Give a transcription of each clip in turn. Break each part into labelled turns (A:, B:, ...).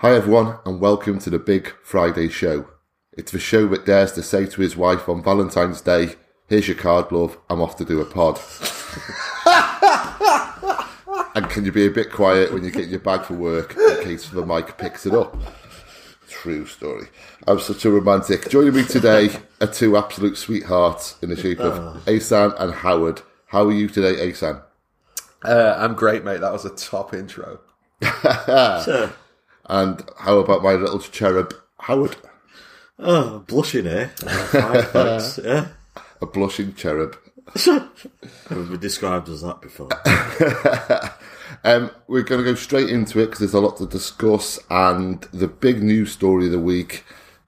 A: Hi everyone, and welcome to the Big Friday Show. It's the show that dares to say to his wife on Valentine's Day, "Here's your card, love. I'm off to do a pod." and can you be a bit quiet when you get your bag for work in case the mic picks it up? True story. I'm such a romantic. Joining me today are two absolute sweethearts in the shape of Asan and Howard. How are you today, Asan?
B: Uh, I'm great, mate. That was a top intro.
A: And how about my little cherub, Howard?
C: Oh, blushing, eh? Fine, thanks. Yeah.
A: A blushing cherub.
C: I've been described as that before.
A: Um, we're going to go straight into it because there's a lot to discuss. And the big news story of the week,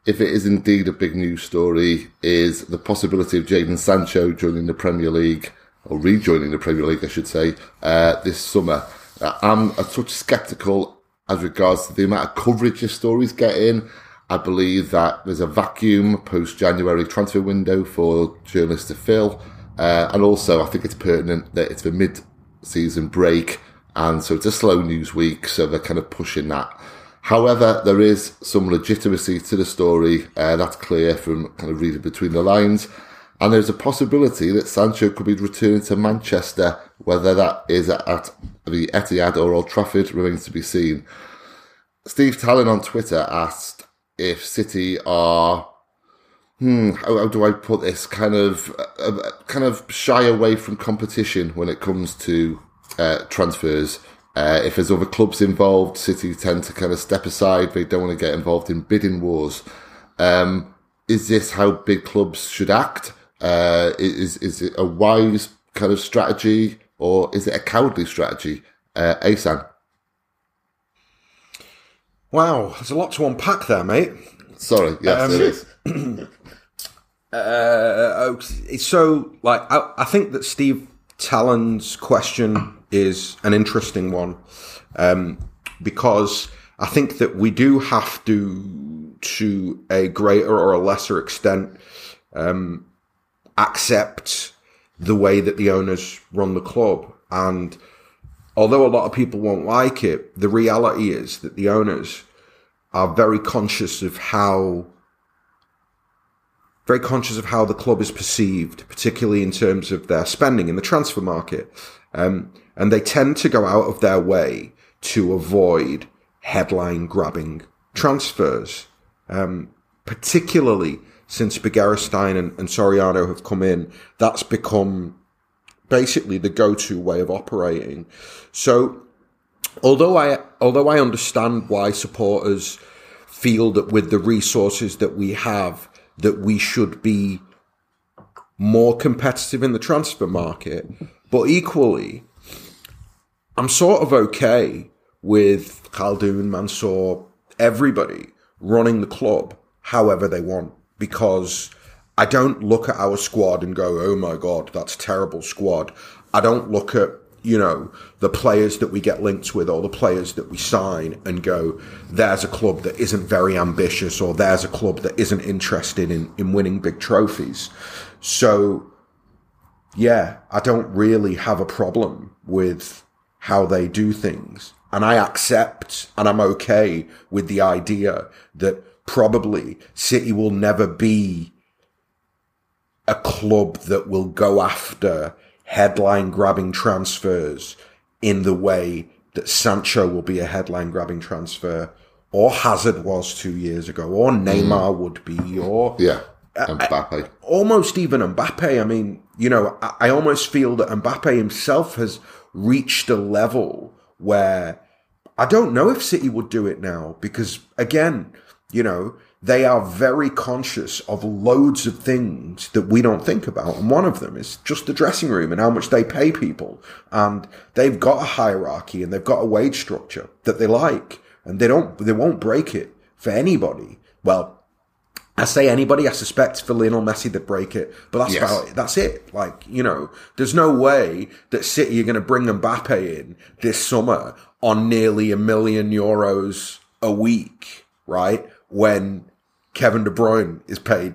A: if it is indeed a big news story, is the possibility of Jadon Sancho joining the Premier League, or rejoining the Premier League, I should say, uh, this summer. Uh, I'm a touch sceptical as regards to the amount of coverage this story's getting. I believe that there's a vacuum post January transfer window for journalists to fill. Uh, and also, I think it's pertinent that it's the mid season break. And so it's a slow news week. So they're kind of pushing that. However, there is some legitimacy to the story. Uh, that's clear from kind of reading between the lines. And there's a possibility that Sancho could be returning to Manchester, whether that is at the Etihad or Old Trafford remains to be seen. Steve Talon on Twitter asked if City are, hmm, how, how do I put this? Kind of, uh, uh, kind of shy away from competition when it comes to uh, transfers. Uh, if there's other clubs involved, City tend to kind of step aside. They don't want to get involved in bidding wars. Um, is this how big clubs should act? Uh, is is it a wise kind of strategy or is it a cowardly strategy? Uh, Asan.
B: Wow, there's a lot to unpack there, mate.
A: Sorry, yes,
B: Um,
A: it is.
B: Uh, oh, so, like, I, I think that Steve Talon's question is an interesting one um, because I think that we do have to, to a greater or a lesser extent, um, accept the way that the owners run the club. And although a lot of people won't like it, the reality is that the owners are very conscious of how very conscious of how the club is perceived, particularly in terms of their spending in the transfer market. Um, and they tend to go out of their way to avoid headline grabbing transfers, um, particularly since Begiristain and, and Soriano have come in. That's become basically the go-to way of operating. So although I although I understand why supporters feel that with the resources that we have that we should be more competitive in the transfer market, but equally I'm sort of okay with Khaldoon, Mansour, everybody running the club however they want because I don't look at our squad and go, oh my God, that's a terrible squad. I don't look at, you know, the players that we get linked with or the players that we sign and go, there's a club that isn't very ambitious or there's a club that isn't interested in, in winning big trophies. So, yeah, I don't really have a problem with how they do things. And I accept and I'm okay with the idea that probably City will never be a club that will go after headline grabbing transfers in the way that Sancho will be a headline grabbing transfer or Hazard was two years ago or hmm. Neymar would be or
A: Yeah, uh, and Mbappe.
B: almost even Mbappe. I mean, you know, I, I almost feel that Mbappe himself has reached a level where I don't know if City would do it now because again, you know, they are very conscious of loads of things that we don't think about. And one of them is just the dressing room and how much they pay people. And they've got a hierarchy and they've got a wage structure that they like and they don't, they won't break it for anybody. Well, I say anybody, I suspect for Lionel Messi that break it, but that's
A: Yes.
B: about it. That's it. Like, you know, there's no way that City are going to bring Mbappe in this summer on nearly a million euros a week, right? When Kevin De Bruyne is paid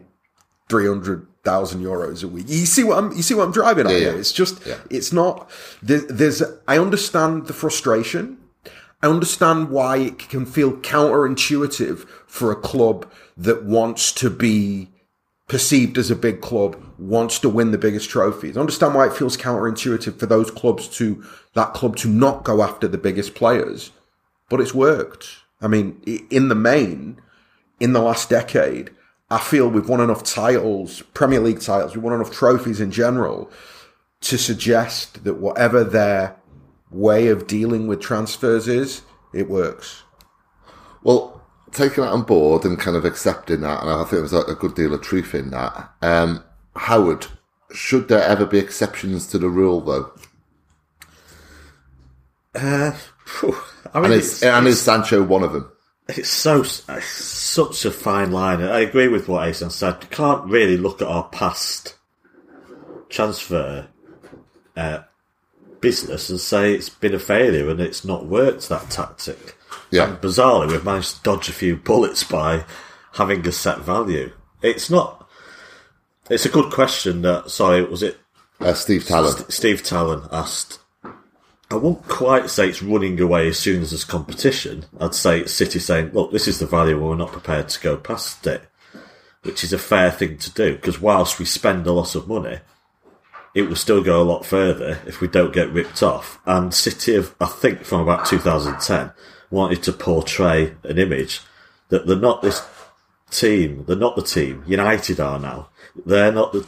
B: 300,000 euros a week. You see what I'm, you see what I'm driving at
A: Yeah,
B: here?
A: yeah.
B: It's just,
A: Yeah.
B: it's not, there, there's, I understand the frustration I understand why it can feel counterintuitive for a club that wants to be perceived as a big club, wants to win the biggest trophies. I understand why it feels counterintuitive for those clubs to, that club to not go after the biggest players. But it's worked. I mean, in the main, in the last decade, I feel we've won enough titles, Premier League titles, we've won enough trophies in general to suggest that whatever their way of dealing with transfers is, it works.
A: Well, taking that on board and kind of accepting that, and I think there's a, good deal of truth in that. Um, Howard, should there ever be exceptions to the rule, though?
C: Uh, I mean,
A: and is,
C: it's,
A: and
C: it's,
A: is Sancho one of them?
C: It's so it's such a fine line. I agree with what Asan said. You can't really look at our past transfer uh, business and say it's been a failure and it's not worked that tactic.
A: Yeah.
C: And bizarrely, we've managed to dodge a few bullets by having a set value. It's not. It's a good question. That sorry, was it
A: Uh, Steve Talon.
C: St- Steve Talon asked. I won't quite say it's running away as soon as there's competition. I'd say it's City saying, "Look, this is the value, we're not prepared to go past it," which is a fair thing to do because whilst we spend a lot of money, it will still go a lot further if we don't get ripped off. And City have, I think, from about 2010, wanted to portray an image that they're not this team. They're not the team. United are now. They're not the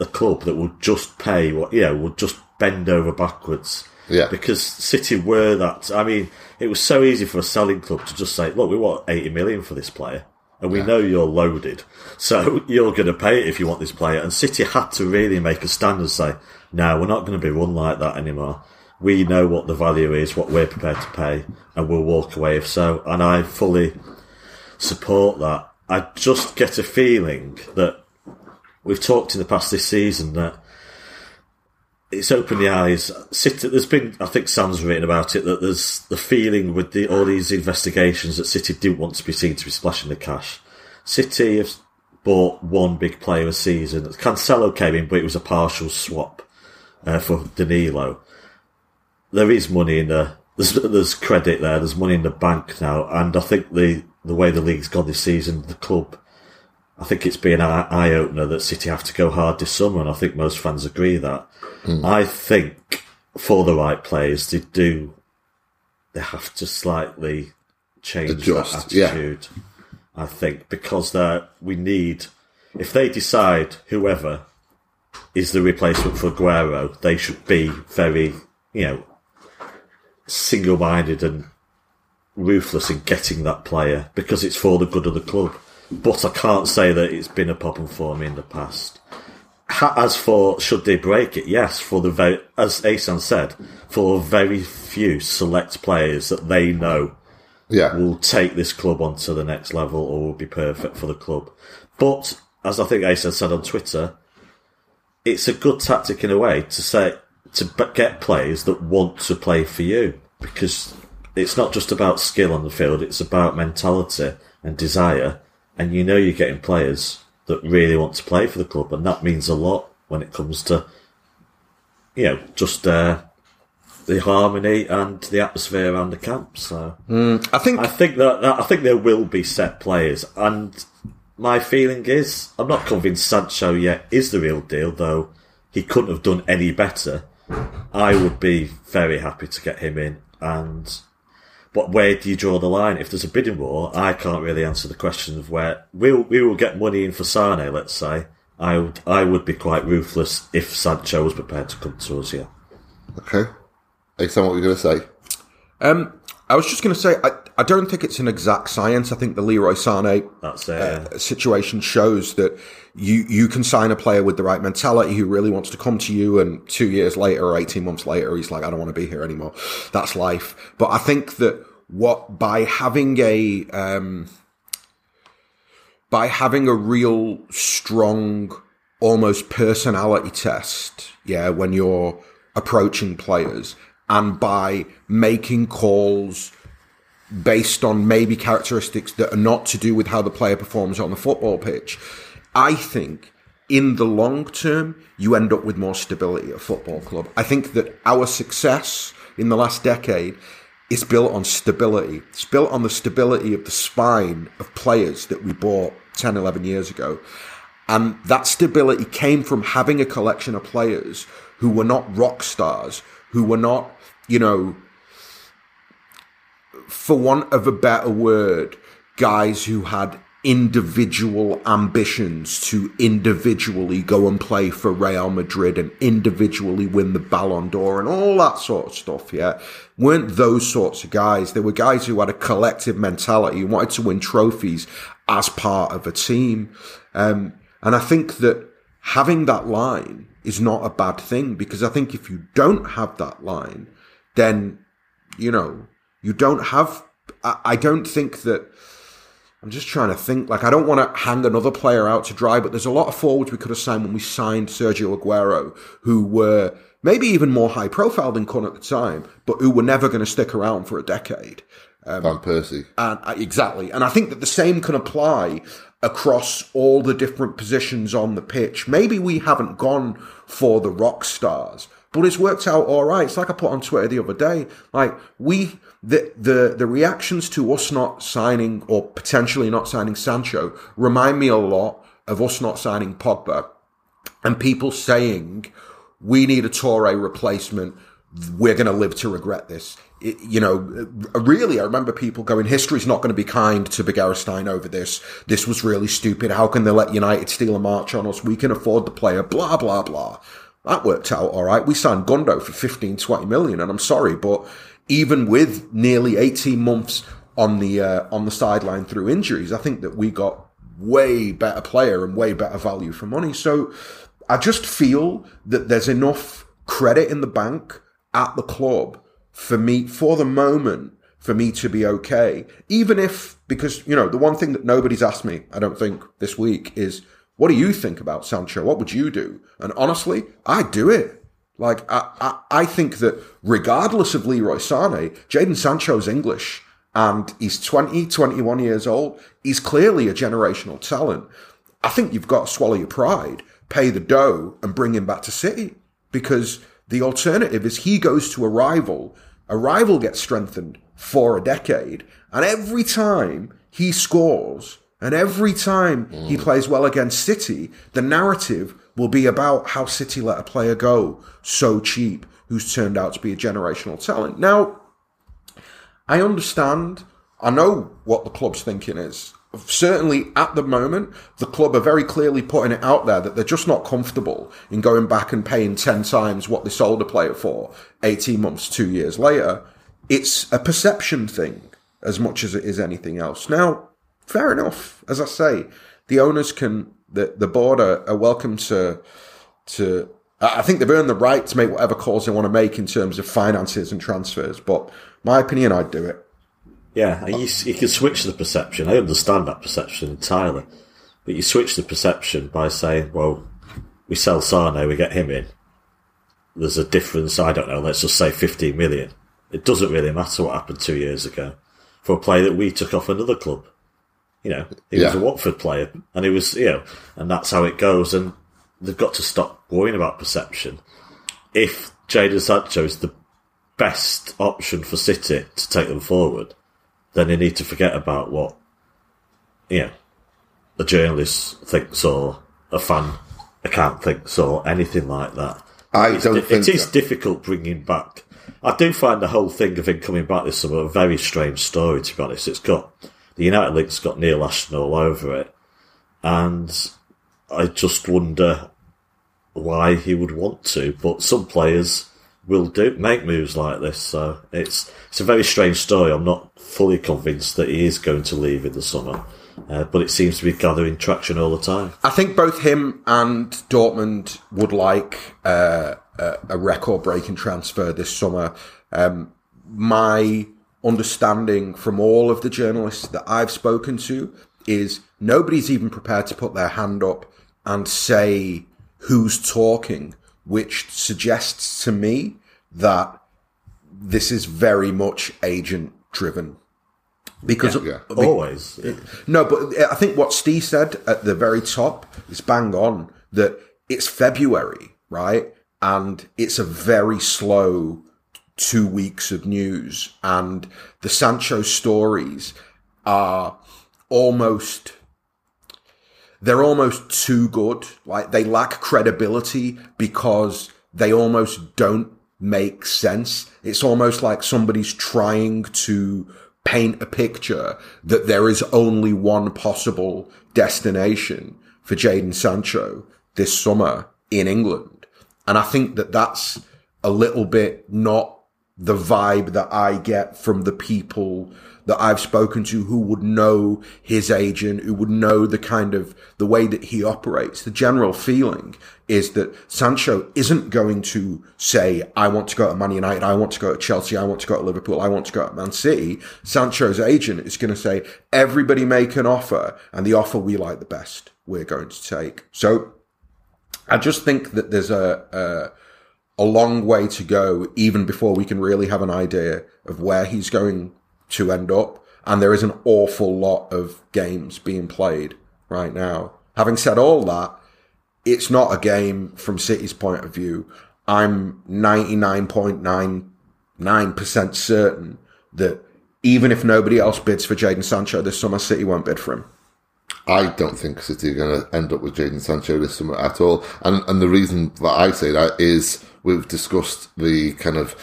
C: the club that will just pay what you know will just bend over backwards.
A: Yeah.
C: Because City were that. I mean, it was so easy for a selling club to just say, "Look, we want eighty million for this player." And we know you're loaded, so you're going to pay it if you want this player. And City had to really make a stand and say, "No, we're not going to be run like that anymore. We know what the value is, what we're prepared to pay, and we'll walk away if so." And I fully support that. I just get a feeling that we've talked in the past this season that it's opened the eyes. City, there's been, I think Sam's written about it, that there's the feeling with the, all these investigations that City didn't want to be seen to be splashing the cash. City have bought one big player a season. Cancelo came in, but it was a partial swap uh, for Danilo. There is money in the there's, there's credit there. There's money in the bank now, and I think the the way the league's gone this season, the club, I think it's been an eye opener that City have to go hard this summer, and I think most fans agree that. Hmm. I think for the right players, they do. They have to slightly change
A: Adjust,
C: that
A: yeah.
C: attitude. I think because they we need if they decide whoever is the replacement for Aguero, they should be very you know single minded and ruthless in getting that player because it's for the good of the club. But I can't say that it's been a problem for me in the past. As for should they break it? Yes, for the very, as Asan said, for very few select players that they know
A: Yeah.
C: will take this club onto the next level or will be perfect for the club. But as I think Asan said on Twitter, it's a good tactic in a way to say to get players that want to play for you because it's not just about skill on the field; it's about mentality and desire. And you know you're getting players that really want to play for the club, and that means a lot when it comes to you know just uh, the harmony and the atmosphere around the camp. So.
B: I think
C: I think that, that I think there will be set players, and my feeling is I'm not convinced Sancho yet is the real deal. Though he couldn't have done any better. I would be very happy to get him in. And but where do you draw the line? If there's a bidding war, I can't really answer the question of where we'll we will get money in for Sane. Let's say I would I would be quite ruthless if Sancho was prepared to come to us. Yeah.
A: Okay. Explain what you're going to say.
B: um, I was just going to say I, I don't think it's an exact science. I think the Leroy Sane
C: That's it. yeah.
B: uh, situation shows that you you can sign a player with the right mentality who really wants to come to you, and two years later or eighteen months later, he's like, I don't want to be here anymore. That's life. But I think that what by having a um, by having a real strong, almost personality test, yeah, when you're approaching players, and by making calls based on maybe characteristics that are not to do with how the player performs on the football pitch, I think in the long term, you end up with more stability at a football club. I think that our success in the last decade is built on stability. It's built on the stability of the spine of players that we bought 10, 11 years ago. And that stability came from having a collection of players who were not rock stars, who were not, you know, for want of a better word, guys who had individual ambitions to individually go and play for Real Madrid and individually win the Ballon d'Or and all that sort of stuff, yeah, weren't those sorts of guys. They were guys who had a collective mentality, who wanted to win trophies as part of a team. Um, and I think that having that line is not a bad thing because I think if you don't have that line, then, you know, you don't have, I, I don't think that, I'm just trying to think. Like, I don't want to hang another player out to dry, but there's a lot of forwards we could have signed when we signed Sergio Aguero, who were maybe even more high profile than Kun at the time, but who were never going to stick around for a decade.
A: Um, Van Persie.
B: And uh, exactly. And I think that the same can apply across all the different positions on the pitch. Maybe we haven't gone for the rock stars, but it's worked out all right. It's like I put on Twitter the other day. Like we, the, the, the reactions to us not signing or potentially not signing Sancho remind me a lot of us not signing Pogba and people saying, we need a Toure replacement. We're going to live to regret this. It, you know, really, I remember people going, history's not going to be kind to Begiristain over this. This was really stupid. How can they let United steal a march on us? We can afford the player, blah, blah, blah. That worked out all right. We signed Gundo for 15, 20 million. And I'm sorry, but even with nearly 18 months on the, uh, on the sideline through injuries, I think that we got way better player and way better value for money. So I just feel that there's enough credit in the bank at the club for me, for the moment, for me to be okay. Even if, because, you know, the one thing that nobody's asked me, I don't think this week is, what do you think about Sancho? What would you do? And honestly, I'd do it. Like, I, I, I think that regardless of Leroy Sane, Jadon Sancho's English and he's 20, 21 years old. He's clearly a generational talent. I think you've got to swallow your pride, pay the dough and bring him back to City because the alternative is he goes to a rival, a rival gets strengthened for a decade, and every time he scores, and every time mm. he plays well against City, the narrative will be about how City let a player go so cheap who's turned out to be a generational talent. Now, I understand, I know what the club's thinking is certainly at the moment, the club are very clearly putting it out there that they're just not comfortable in going back and paying 10 times what they sold a player for 18 months, two years later. It's a perception thing as much as it is anything else. Now, fair enough. As I say, the owners can, the, the board are, are welcome to, to, I think they've earned the right to make whatever calls they want to make in terms of finances and transfers, but my opinion, I'd do it.
C: Yeah, you, you can switch the perception. I understand that perception entirely. But you switch the perception by saying, well, we sell Sane, we get him in. There's a difference, I don't know, let's just say 15 million. It doesn't really matter what happened two years ago for a player that we took off another club. You know, he yeah. was a Watford player and it was, you know, and that's how it goes. And they've got to stop worrying about perception. If Jadon Sancho is the best option for City to take them forward, then they need to forget about what, you know, a journalist thinks or a fan account thinks or anything like that.
A: I
C: it's,
A: don't
C: it,
A: think
C: it is difficult bringing back. I do find the whole thing of him coming back this summer a very strange story. To be honest, it's got the United link's got Neil Ashton all over it, and I just wonder why he would want to. But some players will do make moves like this, so it's it's a very strange story. I'm not fully convinced that he is going to leave in the summer. Uh, but it seems to be gathering traction all the time.
B: I think both him and Dortmund would like uh, a record breaking transfer this summer. Um, my understanding from all of the journalists that I've spoken to is nobody's even prepared to put their hand up and say who's talking, which suggests to me that this is very much agent driven because
C: yeah, yeah. always
B: yeah. no but i think what steve said at the very top is bang on that it's february right and it's a very slow two weeks of news, and the Sancho stories are almost they're almost too good. Like they lack credibility because they almost don't make sense. It's almost like somebody's trying to paint a picture that there is only one possible destination for Jadon Sancho this summer in England. And I think that that's a little bit not the vibe that I get from the people that I've spoken to who would know his agent, who would know the kind of the way that he operates. The general feeling is that Sancho isn't going to say, I want to go to Man United, I want to go to Chelsea, I want to go to Liverpool, I want to go to Man City. Sancho's agent is going to say, everybody make an offer and the offer we like the best, we're going to take. So I just think that there's a, a, a long way to go even before we can really have an idea of where he's going to end up. And there is an awful lot of games being played right now. Having said all that, it's not a game from City's point of view. I'm 99.99% certain that even if nobody else bids for Jadon Sancho this summer, City won't bid for him.
A: I don't think City are going to end up with Jadon Sancho this summer at all. And and the reason that I say that is we've discussed the kind of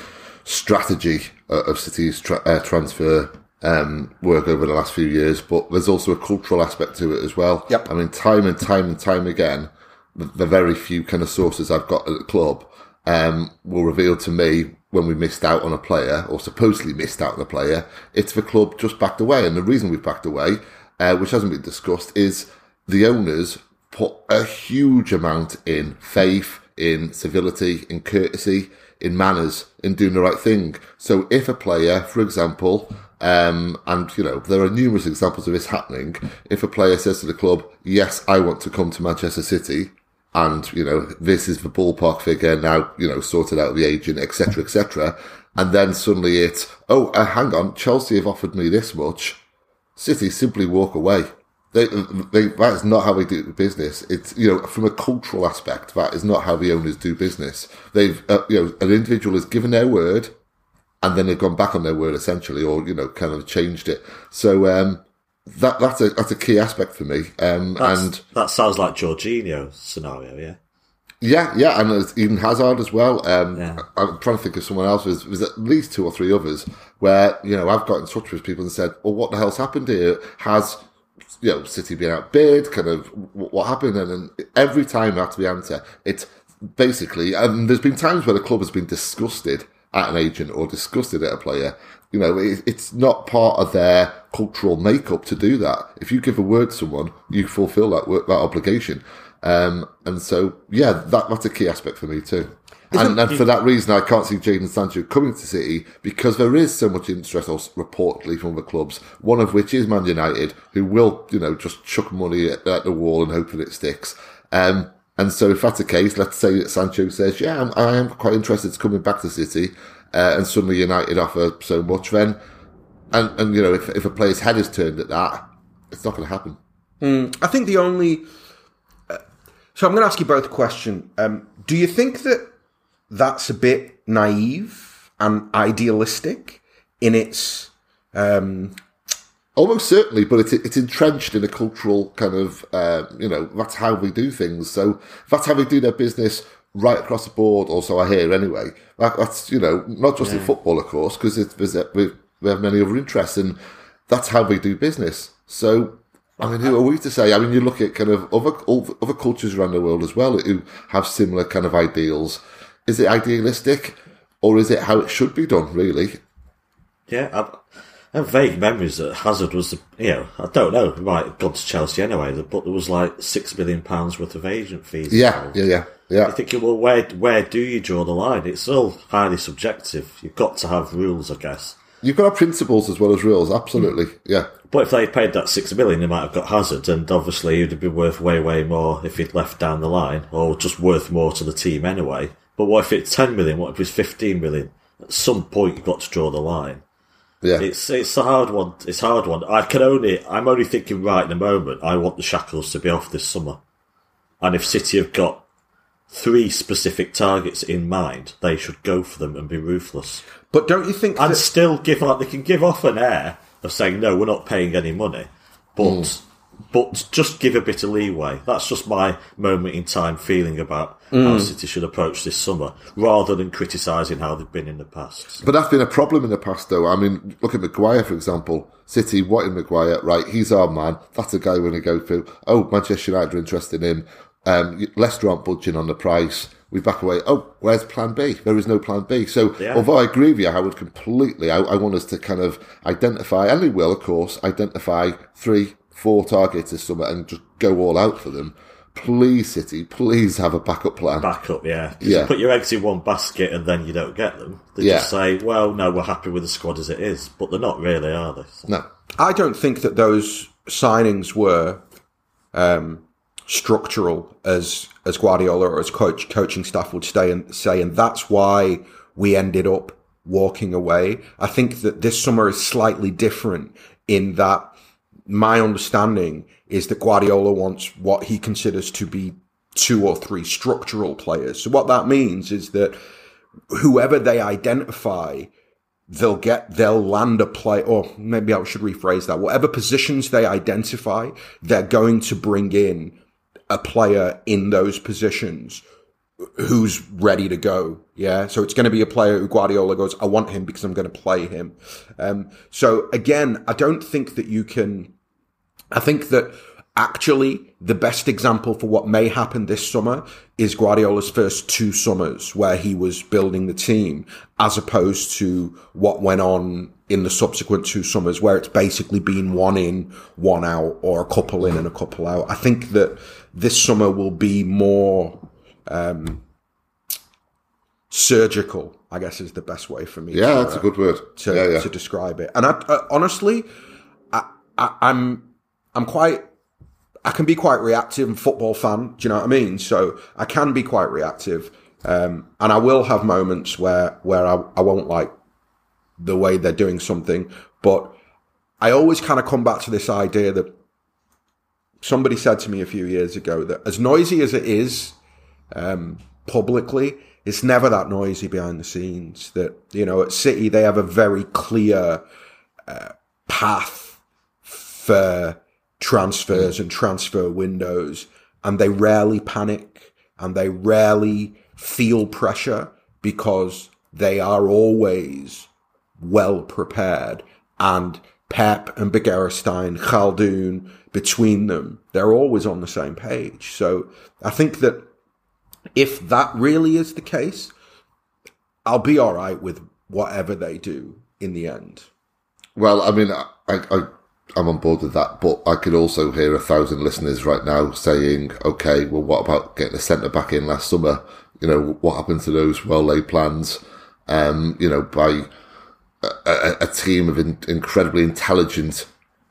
A: strategy of City's tra- uh, transfer um, work over the last few years, but there's also a cultural aspect to it as well.
B: Yep.
A: I mean, time and time and time again, the, the very few kind of sources I've got at the club um, will reveal to me when we missed out on a player or supposedly missed out on a player, it's the club just backed away. And the reason we've backed away, uh, which hasn't been discussed, is the owners put a huge amount in faith, in civility, in courtesy, in manners, in doing the right thing. So if a player, for example, um, and you know, there are numerous examples of this happening. If a player says to the club, yes, I want to come to Manchester City, and you know, this is the ballpark figure now, you know, sorted out the agent, etc., etc., and then suddenly it's, oh, uh, hang on, Chelsea have offered me this much. City simply walk away. They, they, that is not how they do business. It's you know from a cultural aspect that is not how the owners do business. They've uh, you know an individual has given their word, and then they've gone back on their word essentially, or you know kind of changed it. So um, that that's a that's a key aspect for me. Um, and
C: that sounds like Jorginho's scenario, yeah.
A: Yeah, yeah, and there's Eden Hazard as well. Um,
C: Yeah.
A: I'm trying to think of someone else. There's, there's at least two or three others where you know I've got in touch with people and said, "Well, what the hell's happened here? Has you know City been outbid? Kind of wh- what happened?" And, then every time I have to be answer, it's basically. And there's been times where the club has been disgusted at an agent or disgusted at a player. You know, it, it's not part of their cultural makeup to do that. If you give a word to someone, you fulfil that that obligation. Um, and so, yeah, that, that's a key aspect for me too. And, and for that reason, I can't see Jadon Sancho coming to City because there is so much interest, also reportedly from the clubs. One of which is Man United, who will, you know, just chuck money at, at the wall and hope that it sticks. Um, and so, if that's the case, let's say that Sancho says, "Yeah, I'm, I am quite interested in coming back to City," uh, and suddenly United offer so much, then, and and you know, if if a player's head is turned at that, it's not going to happen.
B: I think the only. So I'm going to ask you both a question. Um, do you think that that's a bit naive and idealistic in its? Um,
A: Almost certainly, but it's it's entrenched in a cultural kind of uh, you know that's how we do things. So that's how we do their business right across the board. Also, I hear anyway. That, that's you know not just in football, of course, because we have many other interests, and that's how we do business. So. I mean, who are we to say? I mean, you look at kind of other other cultures around the world as well who have similar kind of ideals. Is it idealistic, or is it how it should be done? Really,
C: Yeah, I've, I have vague memories that Hazard was, the, you know, I don't know, he might have gone to Chelsea anyway, but there was like six million pounds worth of agent fees.
A: yeah,
C: involved.
A: yeah, yeah, yeah.
C: You're thinking, well, where where do you draw the line? It's all highly subjective. You've got to have rules, I guess.
A: You've got principles as well as rules, absolutely. Mm. Yeah.
C: But if they paid that six million, they might have got Hazard, and obviously he'd have been worth way, way more if he'd left down the line, or just worth more to the team anyway. But what if it's ten million? What if it's fifteen million? At some point, you've got to draw the line.
A: Yeah.
C: It's it's a hard one. It's a hard one. I can only I'm only thinking right in the moment. I want the shackles to be off this summer, and if City have got three specific targets in mind, they should go for them and be ruthless.
B: But don't you think
C: And
B: that,
C: still give like they can give off an air of saying no, we're not paying any money, but but just give a bit of leeway. That's just my moment in time feeling about how City should approach this summer, rather than criticising how they've been in the past.
A: But that's been a problem in the past, though. I mean, look at Maguire, for example. City wanting Maguire, right? He's our man. That's a guy we're going to go through. Oh, Manchester United are interested in him. Um, Leicester aren't budging on the price. We back away. Oh, where's Plan B? There is no Plan B. So,
C: Yeah.
A: although I agree with you, Howard, completely, I, I want us to kind of identify, and we will, of course, identify three, four targets this summer and just go all out for them. Please, City, please have a backup plan.
C: Backup, yeah.
A: Yeah.
C: You put your eggs in one basket and then you don't get them. They
A: Yeah.
C: just say, well, no, we're happy with the squad as it is. But they're not really, are they? So-
A: no.
B: I don't think that those signings were um, structural as as Guardiola or as coach coaching staff would stay and say, and that's why we ended up walking away. I think that this summer is slightly different in that my understanding is that Guardiola wants what he considers to be two or three structural players. So what that means is that whoever they identify they'll get they'll land a play or maybe I should rephrase that whatever positions they identify they're going to bring in a player in those positions who's ready to go yeah so it's going to be a player who Guardiola goes I want him because I'm going to play him um, so again I don't think that you can I think that actually the best example for what may happen this summer is Guardiola's first two summers where he was building the team as opposed to what went on in the subsequent two summers where it's basically been one in, one out or a couple in and a couple out. I think that this summer will be more, um, surgical, I guess is the best way for me.
A: Yeah,
B: to,
A: that's a good word.
B: to,
A: yeah, yeah.
B: to describe it. And I, uh, honestly, I, I, I'm I'm quite I can be quite reactive. I'm football fan. Do you know what I mean? So I can be quite reactive, um, and I will have moments where where I, I won't like the way they're doing something, but I always kind of come back to this idea that somebody said to me a few years ago that as noisy as it is um, publicly, it's never that noisy behind the scenes. That you know, at City they have a very clear uh, path for transfers and transfer windows, and they rarely panic and they rarely feel pressure because they are always well prepared and Pep and Begiristain, Khaldoon, between them, they're always on the same page. So I think that if that really is the case, I'll be all right with whatever they do in the end.
A: Well, I mean, I, I, I'm on board with that, but I could also hear a thousand listeners right now saying, okay, well, what about getting a centre back in last summer? You know, what happened to those well laid plans, um, you know, by a, a, a team of in, incredibly intelligent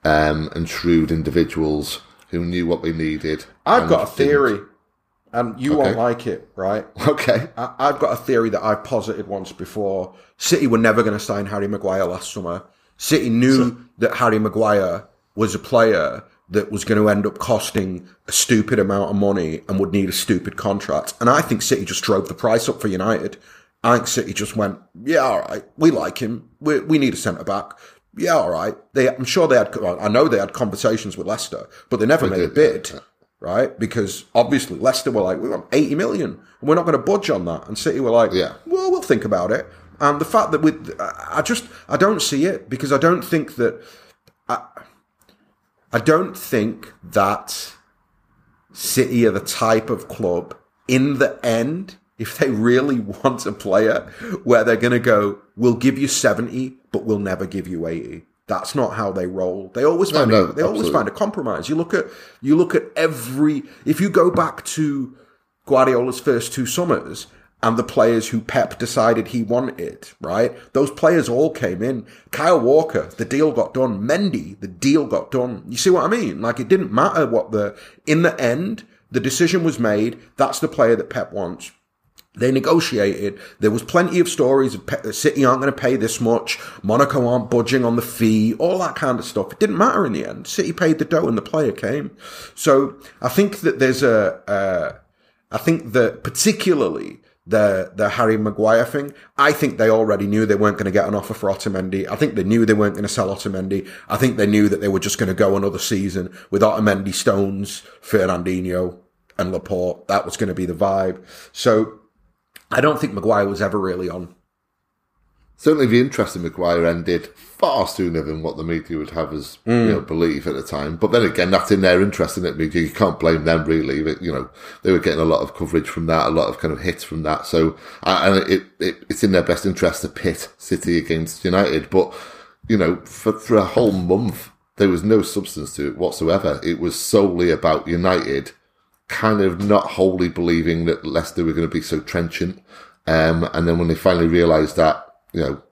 A: um, and shrewd individuals who knew what we needed.
B: I've got a
A: didn't.
B: theory, and you won't like it, right?
A: Okay.
B: I, I've got a theory that I've posited once before. City were never going to sign Harry Maguire last summer. City knew that Harry Maguire was a player that was going to end up costing a stupid amount of money and would need a stupid contract. And I think City just drove the price up for United. I think City just went, yeah, all right, we like him. We, we need a centre back. Yeah, all right. They, I'm sure they had, I know they had conversations with Leicester, but they never made a
A: did,
B: bid right? Because obviously Leicester were like, we want 80 million and we're not going to budge on that. And City were like,
A: Yeah.
B: well, we'll think about it. And the fact that with, I just, I don't see it because I don't think that, I, I don't think that City are the type of club in the end, if they really want a player where they're going to go, we'll give you 70, but we'll never give you 80. That's not how they roll. They always find
A: no,
B: a, they always find a compromise. You look at you look at every if you go back to Guardiola's first two summers and the players who Pep decided he wanted, right? Those players all came in. Kyle Walker, the deal got done. Mendy, the deal got done. You see what I mean? Like it didn't matter what the in the end the decision was made. That's the player that Pep wants. They negotiated. There was plenty of stories of Pe- City aren't going to pay this much. Monaco aren't budging on the fee. All that kind of stuff. It didn't matter in the end. City paid the dough and the player came. So I think that there's a, a, I think that particularly the the Harry Maguire thing, I think they already knew they weren't going to get an offer for Otamendi. I think they knew they weren't going to sell Otamendi. I think they knew that they were just going to go another season with Otamendi, Stones, Fernandinho, and Laporte. That was going to be the vibe. So I don't think Maguire was ever really on.
A: Certainly, the interest in Maguire ended far sooner than what the media would have us you know, mm. believe at the time. But then again, that's in their interest in it. Media. You can't blame them really. But, you know, they were getting a lot of coverage from that, a lot of kind of hits from that. So, and it, it it's in their best interest to pit City against United. But you know, for for a whole month, there was no substance to it whatsoever. It was solely about United kind of not wholly believing that Leicester were going to be so trenchant. Um, and then when they finally realised that, you know,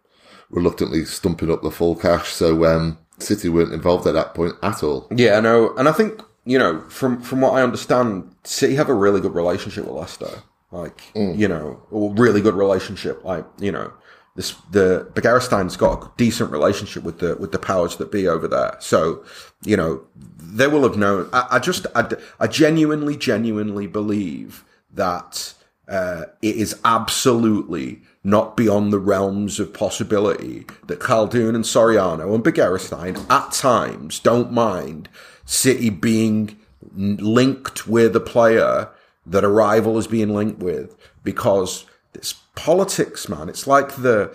A: reluctantly stumping up the full cash. So um, City weren't involved at that point at all.
B: Yeah, I know, and I think you know from from what I understand, City have a really good relationship with Leicester. Like you know, a really good relationship. Like you know, the Begiristain's got a decent relationship with the with the powers that be over there. So you know, they will have known. I, I just I, I genuinely genuinely believe that uh, it is absolutely not beyond the realms of possibility that Khaldoon and Soriano and Begiristain at times don't mind City being linked with a player that a rival is being linked with because it's politics, man. It's like the,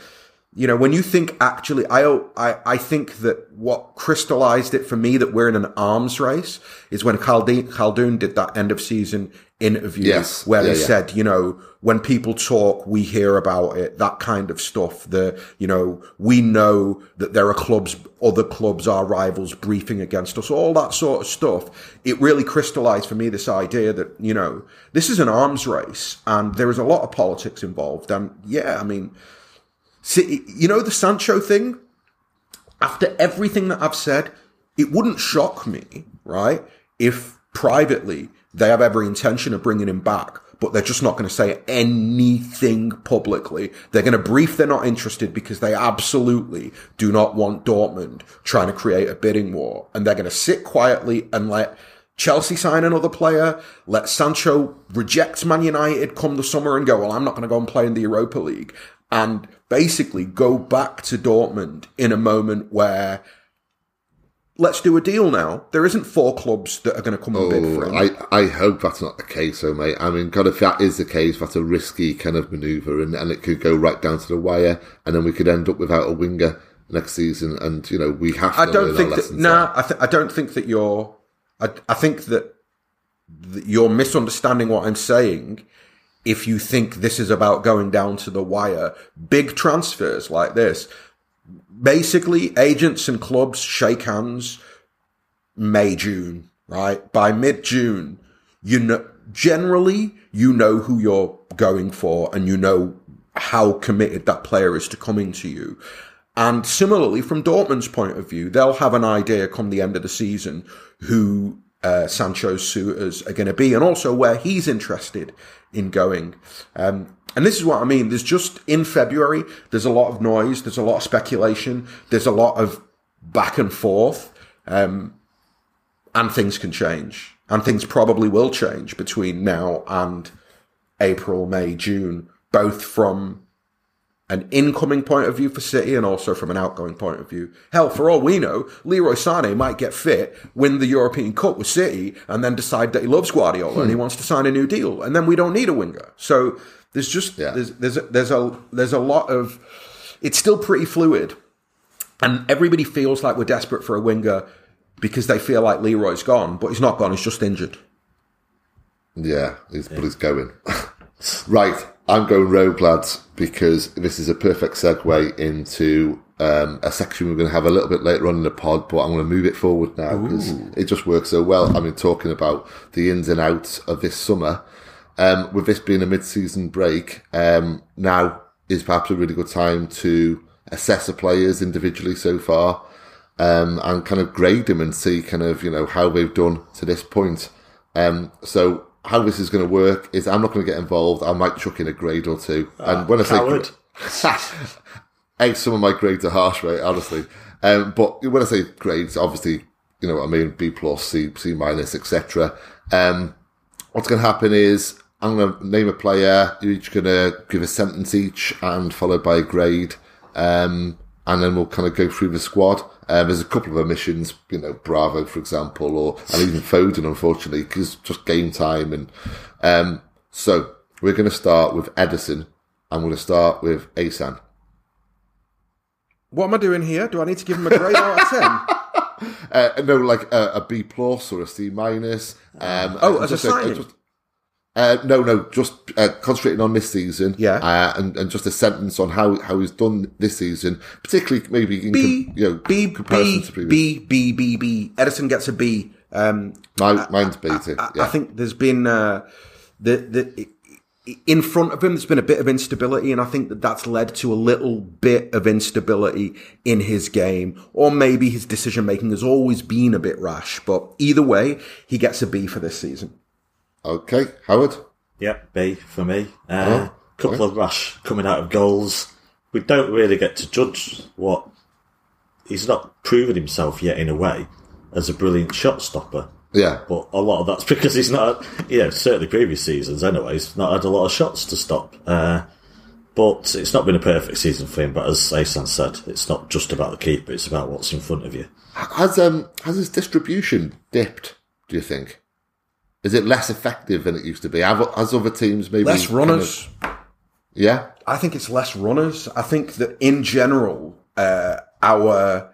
B: you know, when you think actually, I, I, I think that what crystallized it for me that we're in an arms race is when Khaldoon, Khaldoon did that end of season interview
A: Yes.
B: where
A: Yeah,
B: they
A: yeah.
B: said, you know, when people talk, we hear about it, that kind of stuff. The, you know, we know that there are clubs, other clubs, our rivals briefing against us, all that sort of stuff. It really crystallized for me this idea that, you know, this is an arms race and there is a lot of politics involved. And yeah, I mean, see, you know, the Sancho thing, after everything that I've said, it wouldn't shock me, right? If privately they have every intention of bringing him back, but they're just not going to say anything publicly. They're going to brief they're not interested because they absolutely do not want Dortmund trying to create a bidding war. And they're going to sit quietly and let Chelsea sign another player, let Sancho reject Man United come the summer and go, well, I'm not going to go and play in the Europa League. And basically go back to Dortmund in a moment where let's do a deal now. There isn't four clubs that are going to come and bid for oh, him.
A: Oh, I, I hope that's not the case, though, mate. I mean, God, if that is the case, that's a risky kind of manoeuvre, and, and it could go right down to the wire, and then we could end up without a winger next season. And you know, we have. To
B: I don't think that. Nah, I, th- I don't think that you're. I, I think that, that you're misunderstanding what I'm saying. If you think this is about going down to the wire, big transfers like this, basically agents and clubs shake hands May, June, right? By mid June, you know, generally, you know who you're going for and you know how committed that player is to coming to you. And similarly, from Dortmund's point of view, they'll have an idea come the end of the season who uh, Sancho's suitors are going to be and also where he's interested in going. Um, and this is what I mean. There's just in February, there's a lot of noise, there's a lot of speculation, there's a lot of back and forth. Um, and things can change. And things probably will change between now and April, May, June, both from an incoming point of view for City and also from an outgoing point of view. Hell, for all we know, Leroy Sané might get fit, win the European Cup with City, and then decide that he loves Guardiola and he wants to sign a new deal, and then we don't need a winger. So there's just
A: Yeah.
B: there's there's a, there's a there's a lot of it's still pretty fluid, and everybody feels like we're desperate for a winger because they feel like Leroy's gone, but he's not gone. He's just injured.
A: Yeah, he's, but he's going. right, I'm going rogue, lads, because this is a perfect segue into um, a section we're going to have a little bit later on in the pod, but I'm going to move it forward now because it just works so well. I mean, talking about the ins and outs of this summer, um, with this being a mid-season break, um, now is perhaps a really good time to assess the players individually so far um, and kind of grade them and see kind of you know how they've done to this point. Um, so how this is going to work is I'm not going to get involved. I might chuck in a grade or two. and when I
C: coward.
A: say hey, some of my grades are harsh, right? Honestly, um, but when I say grades, obviously you know what I mean. B plus, C, C minus, etc. Um, what's going to happen is I'm going to name a player. You're each going to give a sentence each and followed by a grade. Um, and then we'll kind of go through the squad. Um, there's a couple of omissions, you know, Bravo, for example, or, and even Foden, unfortunately, because just game time. And, um, so we're going to start with Ederson. I'm going to start with Asan.
B: What am I doing here? Do I need to give him a grade out of 10?
A: Uh, no, like a, a B plus or a C minus. Um,
B: Oh, as a signing?
A: just- uh, no, no, just uh, concentrating on this season.
B: Yeah.
A: uh, and, and just a sentence on how, how he's done this season, particularly maybe in
B: B,
A: com- you know
B: B,
A: comparison
B: B,
A: to previous.
B: B, B, B, B. Ederson gets a B. Um,
A: My, mine's B too.
B: I,
A: yeah.
B: I think there's been uh, the the in front of him. There's been a bit of instability, and I think that that's led to a little bit of instability in his game, or maybe his decision making has always been a bit rash. But either way, he gets a B for this season.
A: Okay, Howard.
C: Yep, B for me. Uh,
A: Oh,
C: couple of rash coming out of goals. We don't really get to judge what he's not proven himself yet in a way as a brilliant shot stopper.
A: Yeah,
C: But a lot of that's because he's not, you know, certainly previous seasons anyways, not had a lot of shots to stop. Uh, but it's not been a perfect season for him. But as Asan said, it's not just about the keeper; it's about what's in front of you.
A: has um has his distribution dipped? Do you think? Is it less effective than it used to be? Have, has other teams maybe
B: Less
A: kind
B: runners.
A: of- yeah,
B: I think it's less runners. I think that in general, uh, our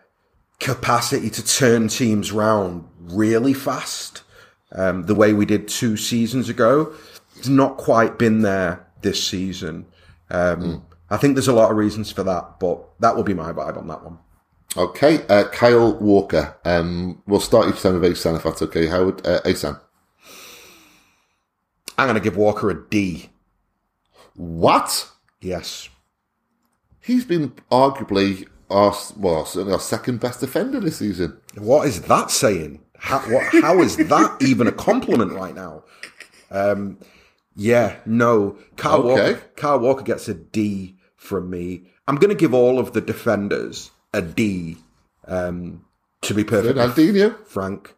B: capacity to turn teams round really fast, um, the way we did two seasons ago, it's not quite been there this season. Um, I think there's a lot of reasons for that, but that will be my vibe on that one.
A: Okay, uh, Kyle Walker. Um, we'll start each time with Asan if that's okay. Howard, uh, Asan.
B: I'm going to give Walker a D.
A: What?
B: Yes.
A: He's been arguably our well, certainly our second best defender this season.
B: What is that saying? How, what, how is that even a compliment right now? Um, yeah, no. Carl
A: Okay.
B: Walker, Carl Walker gets a D from me. I'm going to give all of the defenders a D. Um, to be perfectly
A: Fernandinho.
B: frank,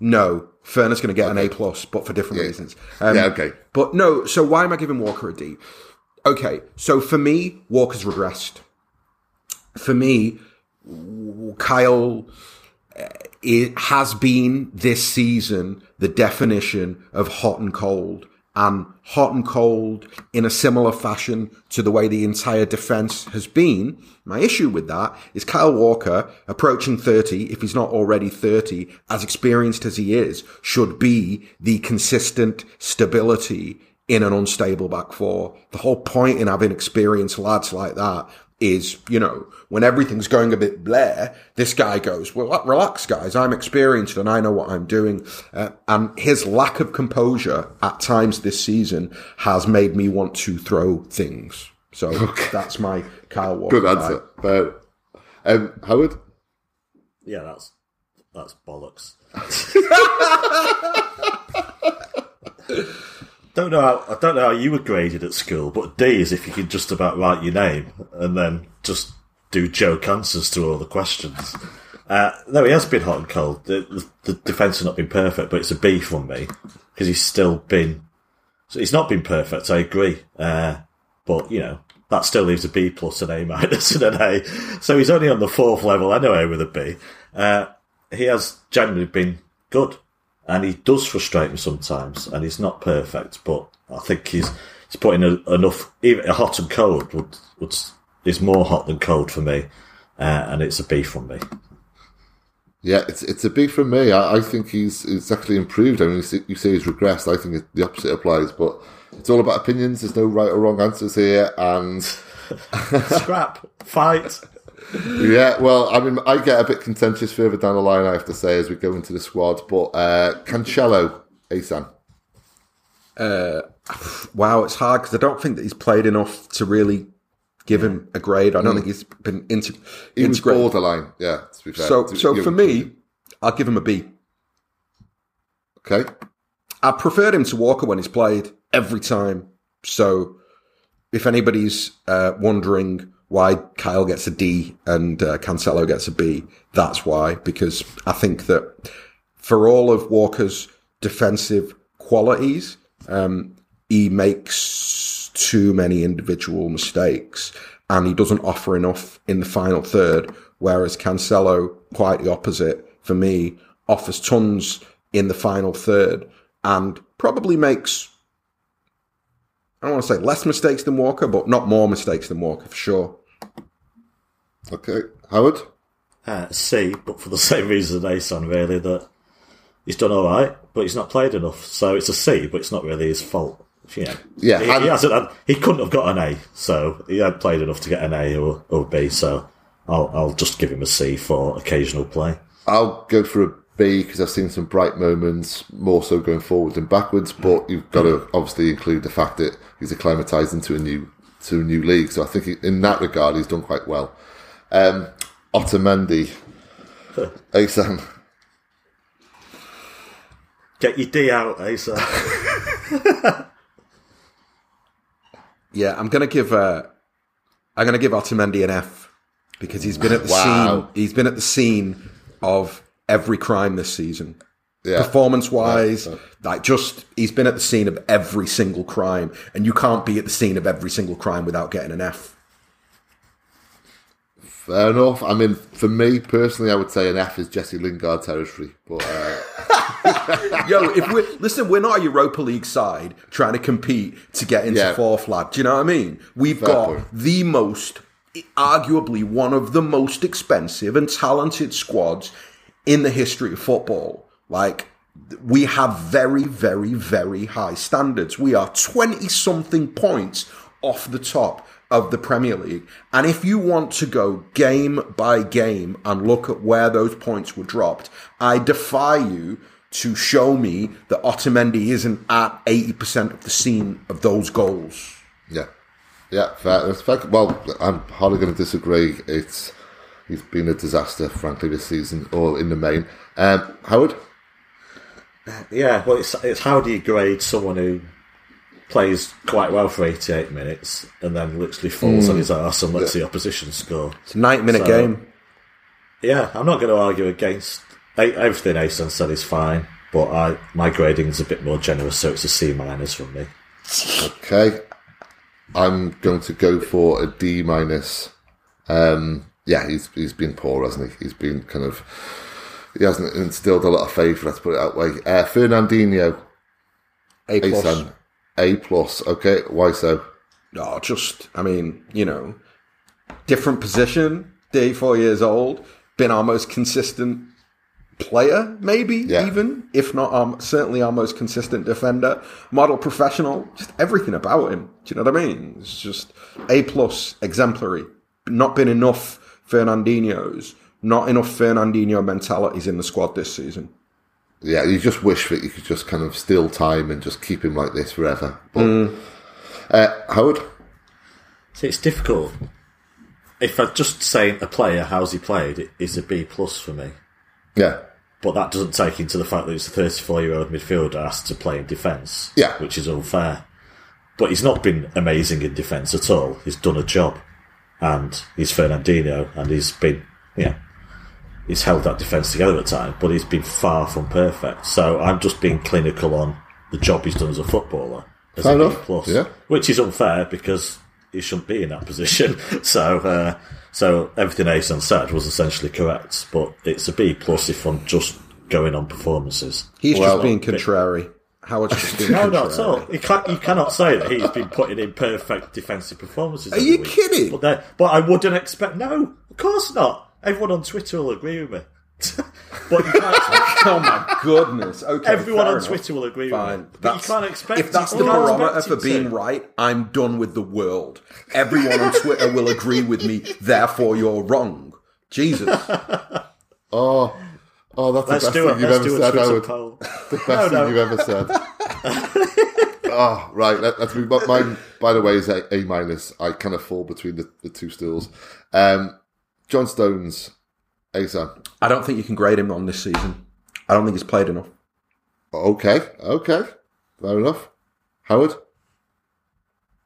B: no. Fernand's going to get an A plus, but for different reasons. Um,
A: Yeah, okay.
B: But no. So why am I giving Walker a D? Okay, so for me, Walker's regressed. For me, Kyle it has been this season the definition of hot and cold. And hot and cold in a similar fashion to the way the entire defense has been. My issue with that is Kyle Walker, approaching 30, if he's not already 30, as experienced as he is, should be the consistent stability in an unstable back four. The whole point in having experienced lads like that is, you know, when everything's going a bit blare, this guy goes, well, relax guys, I'm experienced and I know what I'm doing. Uh, and his lack of composure at times this season has made me want to throw things. So that's my Kyle Walker.
A: Good answer. But, um, Howard.
C: Yeah, that's that's bollocks. don't know how I don't know how you were graded at school, but D is if you could just about write your name and then just do joke answers to all the questions. Uh, no, he has been hot and cold. The, the, the defence has not been perfect, but it's a B from me because he's still been. So he's not been perfect. I agree, uh, but you know that still leaves a B plus, an A minus, and an A. So he's only on the fourth level anyway with a B. Uh, he has generally been good, and he does frustrate me sometimes, and he's not perfect, but I think he's he's putting a, enough. Even a hot and cold would would is more hot than cold for me, uh, and it's a B from me.
A: Yeah, it's it's a big from me. I, I think he's he's actually improved. I mean, you say, you say he's regressed. I think the opposite applies. But it's all about opinions. There's no right or wrong answers here. And
C: Scrap, fight.
A: yeah, well, I mean, I get a bit contentious further down the line. I have to say as we go into the squad. But uh, Cancelo, Asan.
B: Wow, it's hard because I don't think that he's played enough to really give him a grade. I don't think he's been inter-
A: He was borderline. Yeah, to be fair.
B: So,
A: To-
B: so for me, I'll give him a B.
A: okay.
B: I preferred him to Walker when he's played every time. So, if anybody's uh, wondering why Kyle gets a D and uh, Cancelo gets a B, that's why. Because I think that for all of Walker's defensive qualities, um, he makes too many individual mistakes and he doesn't offer enough in the final third. Whereas Cancelo, quite the opposite for me, offers tons in the final third and probably makes, I don't want to say less mistakes than Walker, but not more mistakes than Walker for sure.
A: Okay, Howard.
C: Uh, C, but for the same reason as Asan, really, that he's done all right, but he's not played enough. So it's a C, but it's not really his fault. You know,
A: Yeah,
C: he, he hasn't. Had, he couldn't have got an A, so he hadn't played enough to get an A or, or B. So I'll I'll just give him a C for occasional play.
A: I'll go for a B because I've seen some bright moments, more so going forward than backwards. But you've got to obviously include the fact that he's acclimatised into a new to a new league. So I think he, in that regard, he's done quite well. Um, Otamendi, Asan.
C: Get your D out, Asan.
B: Yeah, I'm gonna give uh I'm gonna give Otamendi an F because he's been at the
A: Wow.
B: scene. He's been at the scene of every crime this season.
A: Yeah,
B: Performance wise,
A: Right,
B: like just he's been at the scene of every single crime, and you can't be at the scene of every single crime without getting an F.
A: fair enough. I mean, for me personally, I would say an F is Jesse Lingard territory. But uh,
B: Yo, if we listen, we're not a Europa League side trying to compete to get into
A: Yeah.
B: fourth lad. Do you know what I mean? We've
A: Fair
B: got
A: point.
B: the most, arguably one of the most expensive and talented squads in the history of football. Like, we have very, very, very high standards. We are 20 something points off the top of the Premier League. And if you want to go game by game and look at where those points were dropped, I defy you to show me that Otamendi isn't at 80% of the scene of those goals.
A: yeah, yeah, fair. That's fair. Well, I'm hardly going to disagree. It's he's been a disaster, frankly, this season, or in the main. Um, Howard.
C: Yeah, well, it's, it's how do you grade someone who plays quite well for 88 minutes and then literally falls on his arse and lets the opposition score?
B: It's a 90 minute
C: So-
B: game.
C: Yeah, I'm not going to argue against everything Asan said is fine, but I my grading's a bit more generous, so it's a C minus from me.
A: Okay, I'm going to go for a D minus. Um, yeah, he's he's been poor, hasn't he? He's been kind of he hasn't instilled a lot of faith. Let's put it that way. Uh, Fernandinho,
B: A
A: A
B: plus.
A: A plus. Okay, why so?
B: Oh, just, I mean, you know, different position, 34 years old, been our most consistent player, maybe
A: Yeah.
B: even, if not um, certainly our most consistent defender, model professional, just everything about him. Do you know what I mean? It's just A plus, exemplary. Not been enough Fernandinho's, not enough Fernandinho mentalities in the squad this season.
A: Yeah, you just wish that you could just kind of steal time and just keep him like this forever. But uh, Howard,
C: See, it's difficult. If I'm just saying a player, how's he played, it is a B plus for me.
A: yeah,
C: But that doesn't take into the fact that it's a 34 year old midfielder asked to play in defence,
A: Yeah.
C: which is unfair. But he's not been amazing in defence at all. He's done a job, and he's Fernandinho, and he's been, yeah, he's held that defence together at times, but he's been far from perfect. So I'm just being clinical on the job he's done as a footballer. As
A: Fair
C: a
A: enough,
C: plus,
A: yeah.
C: which is unfair because he shouldn't be in that position. so, uh, so everything Asan said was essentially correct, but it's a B plus if I'm just going on performances.
B: He's
A: Well,
B: just being contrary. Howard's just being
C: No,
B: contrary.
C: not at all. You, can't, you cannot say that he's been putting in perfect defensive performances.
B: Are you
C: week.
B: kidding?
C: But, but I wouldn't expect. No, of course not. Everyone on Twitter will agree with me. but you can't
B: Oh my goodness. Okay.
C: everyone on
B: est
C: Twitter will agree
B: Fine.
C: with me. But you can't expect.
B: if that's
C: you
B: the
C: can't
B: barometer for being
C: to.
B: right, I'm done with the world. Everyone on Twitter will agree with me. Therefore, you're wrong. Jesus.
A: oh, oh, that's
C: Let's
A: the best thing you've
C: Let's
A: ever said,
C: Twitter
A: Howard.
C: poll.
A: The best
C: No,
A: thing you've ever said. oh, right. Let, let's move on. Mine, by the way, is a, a minus. I kind of fall between the, the two stools. Um, John Stones, Asan.
B: I don't think you can grade him on this season. I don't think he's played enough.
A: Okay, okay, fair enough. Howard.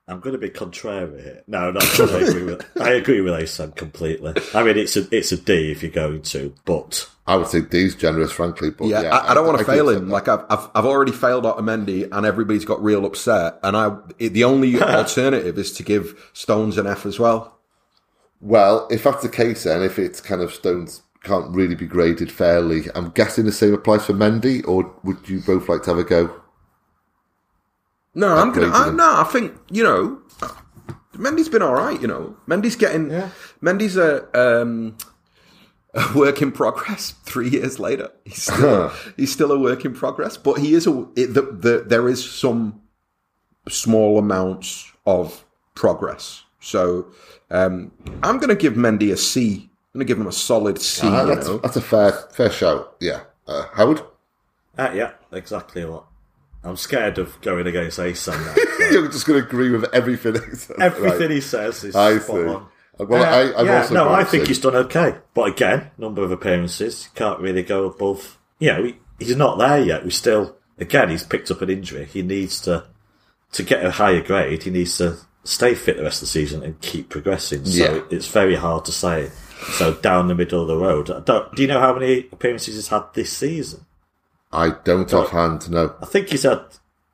C: I'm going to be contrary here. No, no, I agree with I agree with Asan completely. I mean, it's a it's a D if you're going to, but
A: I would say D's generous, frankly. But
B: Yeah,
A: yeah,
B: I, I don't want to
A: could
B: fail him. Like I've, I've, I've already failed Otamendi, and everybody's got real upset. And I, it, the only alternative is to give Stones an F as well.
A: Well, if that's the case, then if it's kind of Stones can't really be graded fairly, I'm guessing the same applies for Mendy, or would you both like to have a go?
B: No, I'm gonna. I, no, I think you know, Mendy's been all right. You know, Mendy's getting. Mendy's a um, a work in progress. Three years later, he's still he's still a work in progress. But he is a. It, the, the, there is some small amounts of progress. So um, I'm going to give Mendy a C. I'm going to give him a solid C.
A: Uh,
B: you
A: that's,
B: know.
A: that's a fair fair shout. Yeah, uh, Howard.
C: Uh, yeah, exactly what. I'm scared of going against Asan now. so
A: You're just going to agree with everything.
C: everything
A: Right.
C: he says is
A: I
C: spot
A: see.
C: on.
A: Well,
C: Uh,
A: I, I'm
C: yeah,
A: also
C: no, I think
A: say-
C: he's done okay. But again, number of appearances can't really go above. You know, he, he's not there yet. We still, again, he's picked up an injury. He needs to to get a higher grade. He needs to stay fit the rest of the season and keep progressing. So
A: Yeah.
C: it's very hard to say. So down the middle of the road. Don't, do you know how many appearances he's had this season?
A: I don't offhand know.
C: I think he's had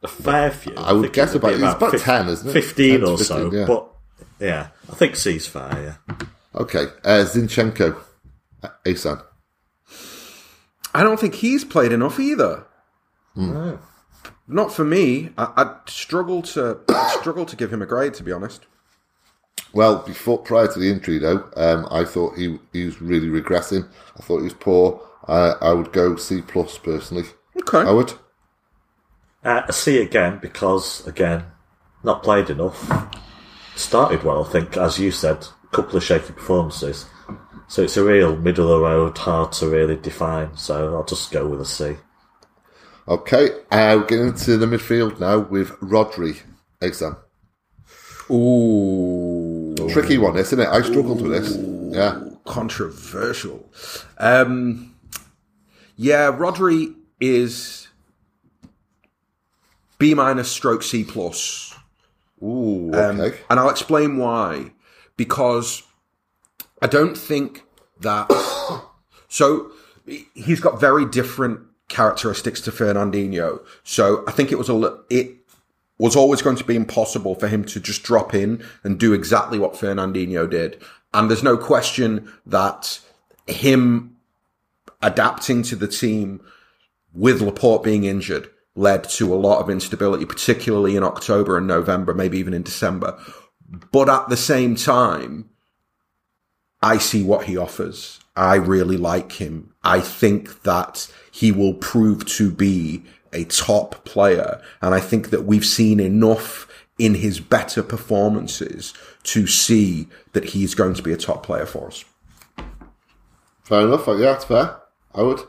C: a fair few.
A: I would guess
C: it would be
A: about- it's about
C: fif-
A: 10, isn't it?
C: 15
A: 10 to
C: or so.
A: yeah.
C: But yeah, I think C's fair, yeah.
A: Okay, uh, Zinchenko, uh, Asan.
B: I don't think he's played enough either.
A: Hmm.
B: Not for me. I, I'd struggle to I'd struggle to give him a grade, to be honest.
A: Well, before prior to the injury, though, um, I thought he he was really regressing. I thought he was poor. I I would go C plus personally.
B: Okay.
A: I would.
C: Uh, a C again because again, not played enough. Started well, I think, as you said, a couple of shaky performances. So it's a real middle of the road, hard to really define. So I'll just go with a C.
A: Okay, uh, we're getting into the midfield now with Rodri. Asan.
B: Ooh,
A: Tricky one, isn't it? I struggled with this. Yeah.
B: controversial. Um, yeah, Rodri is B minus stroke C plus.
A: Ooh,
B: Um,
A: okay.
B: and I'll explain why. Because I don't think that. so he's got very different characteristics to Fernandinho. So I think it was a it was always going to be impossible for him to just drop in and do exactly what Fernandinho did. And there's no question that him adapting to the team with Laporte being injured led to a lot of instability, particularly in October and November, maybe even in December. But at the same time, I see what he offers. I really like him. I think that he will prove to be a top player. And I think that we've seen enough in his better performances to see that he's going to be a top player for us.
A: Fair enough. Yeah, that's fair. I would.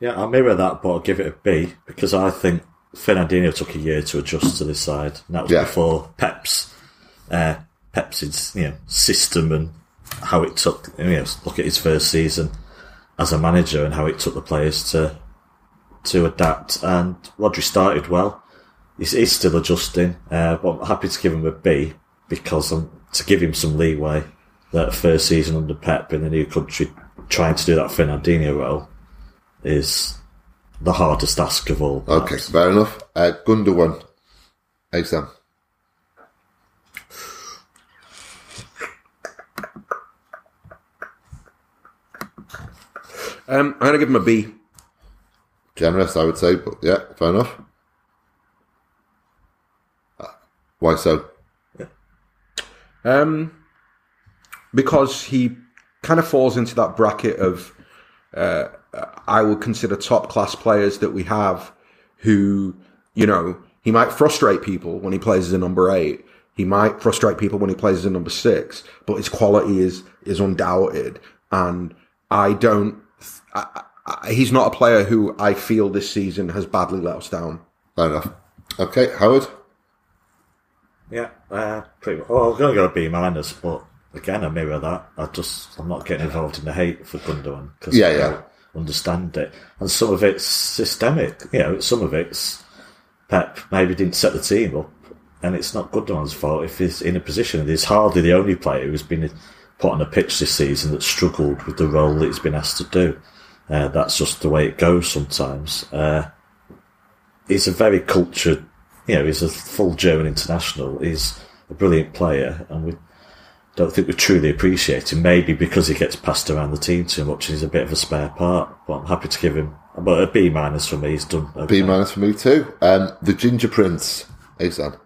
C: Yeah, I'll mirror that, but I'll give it a B because I think Fernandinho took a year to adjust to this side. And that was
A: Yeah.
C: before Pep's uh, Pep's you know system and how it took. You know, look at his first season as a manager and how it took the players to to adapt. And Rodri started well. He's, he's still adjusting, uh, but I'm happy to give him a B because I'm to give him some leeway. That first season under Pep in the new country, trying to do that Fernandinho role is the hardest task of all.
A: Okay, fair enough. Uh, Gundogan. Asan.
B: Um, I'm going to give him a B.
A: Generous, I would say, but yeah, fair enough. Uh, Why so?
B: Um, because he kind of falls into that bracket of uh, I would consider top class players that we have who, you know, he might frustrate people when he plays as a number eight. He might frustrate people when he plays as a number six, but his quality is is undoubted. And I don't. I, I, he's not a player who I feel this season has badly let us down.
A: Fair enough. Okay, Howard.
C: Yeah, uh, pretty much. Oh, I'm going to go B minus, but again, I mirror that. I just, I'm not getting involved in the hate for Gundogan because
A: Yeah,
C: I
A: yeah.
C: don't understand it. And some of it's systemic. You know, some of it's Pep maybe didn't set the team up, and it's not Gundogan's fault if he's in a position. He's hardly the only player who's been put on a pitch this season that struggled with the role that he's been asked to do. Uh, that's just the way it goes sometimes. Uh, he's a very cultured, you know, he's a full German international. He's a brilliant player, and we don't think we truly appreciate him. Maybe because he gets passed around the team too much, and he's a bit of a spare part. But I'm happy to give him, but a B minus for me. He's done. Okay.
A: B minus for me too. Um, the Ginger Prince, Asan.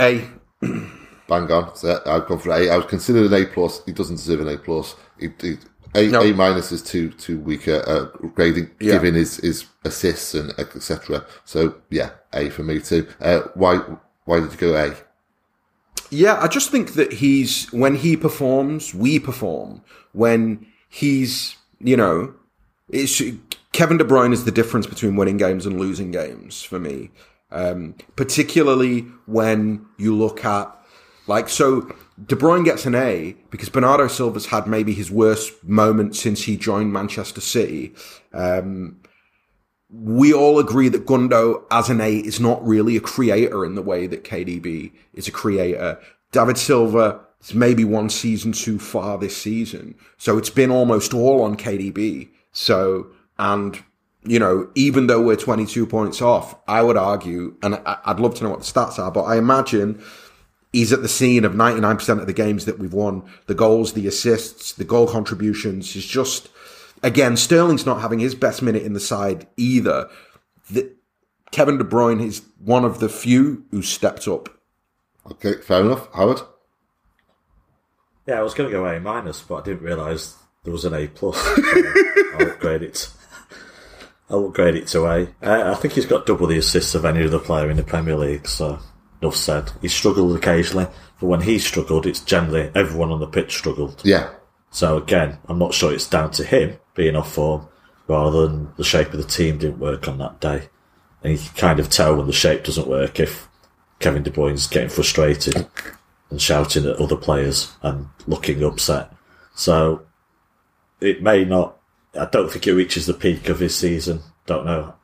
B: A.
A: Bang on. So I've gone for A. I was considered an A plus. He doesn't deserve an A plus. He, he, a,
B: No.
A: A minus is too too weak at uh, grading,
B: Yeah.
A: given his, his assists and etc. So yeah, A for me too. Uh, why why did you go A?
B: Yeah, I just think that he's when he performs, we perform. When he's, you know, it's Kevin De Bruyne is the difference between winning games and losing games for me. Um, particularly when you look at like so De Bruyne gets an A because Bernardo Silva's had maybe his worst moment since he joined Manchester City. Um, we all agree that Gundogan is not really a creator in the way that KDB is a creator. David Silva is maybe one season too far this season. So it's been almost all on KDB. So, and, you know, even though we're 22 points off, I would argue, and I'd love to know what the stats are, but I imagine he's at the scene of 99% of the games that we've won. The goals, the assists, the goal contributions. He's just, again, Sterling's not having his best minute in the side either. The, Kevin De Bruyne is one of the few who stepped up.
A: Okay, fair enough. Howard.
C: Yeah, I was going to go A minus, but I didn't realise there was an A plus. I'll upgrade it. I'll upgrade it to A. Uh, I think he's got double the assists of any other player in the Premier League. So enough said. He struggled occasionally, but when he struggled, it's generally everyone on the pitch struggled.
A: Yeah,
C: So again, I'm not sure it's down to him being off form rather than the shape of the team didn't work on that day. And you can kind of tell when the shape doesn't work if Kevin De Bruyne's getting frustrated and shouting at other players and looking upset. So it may not. I don't think it reaches the peak of his season. Don't know.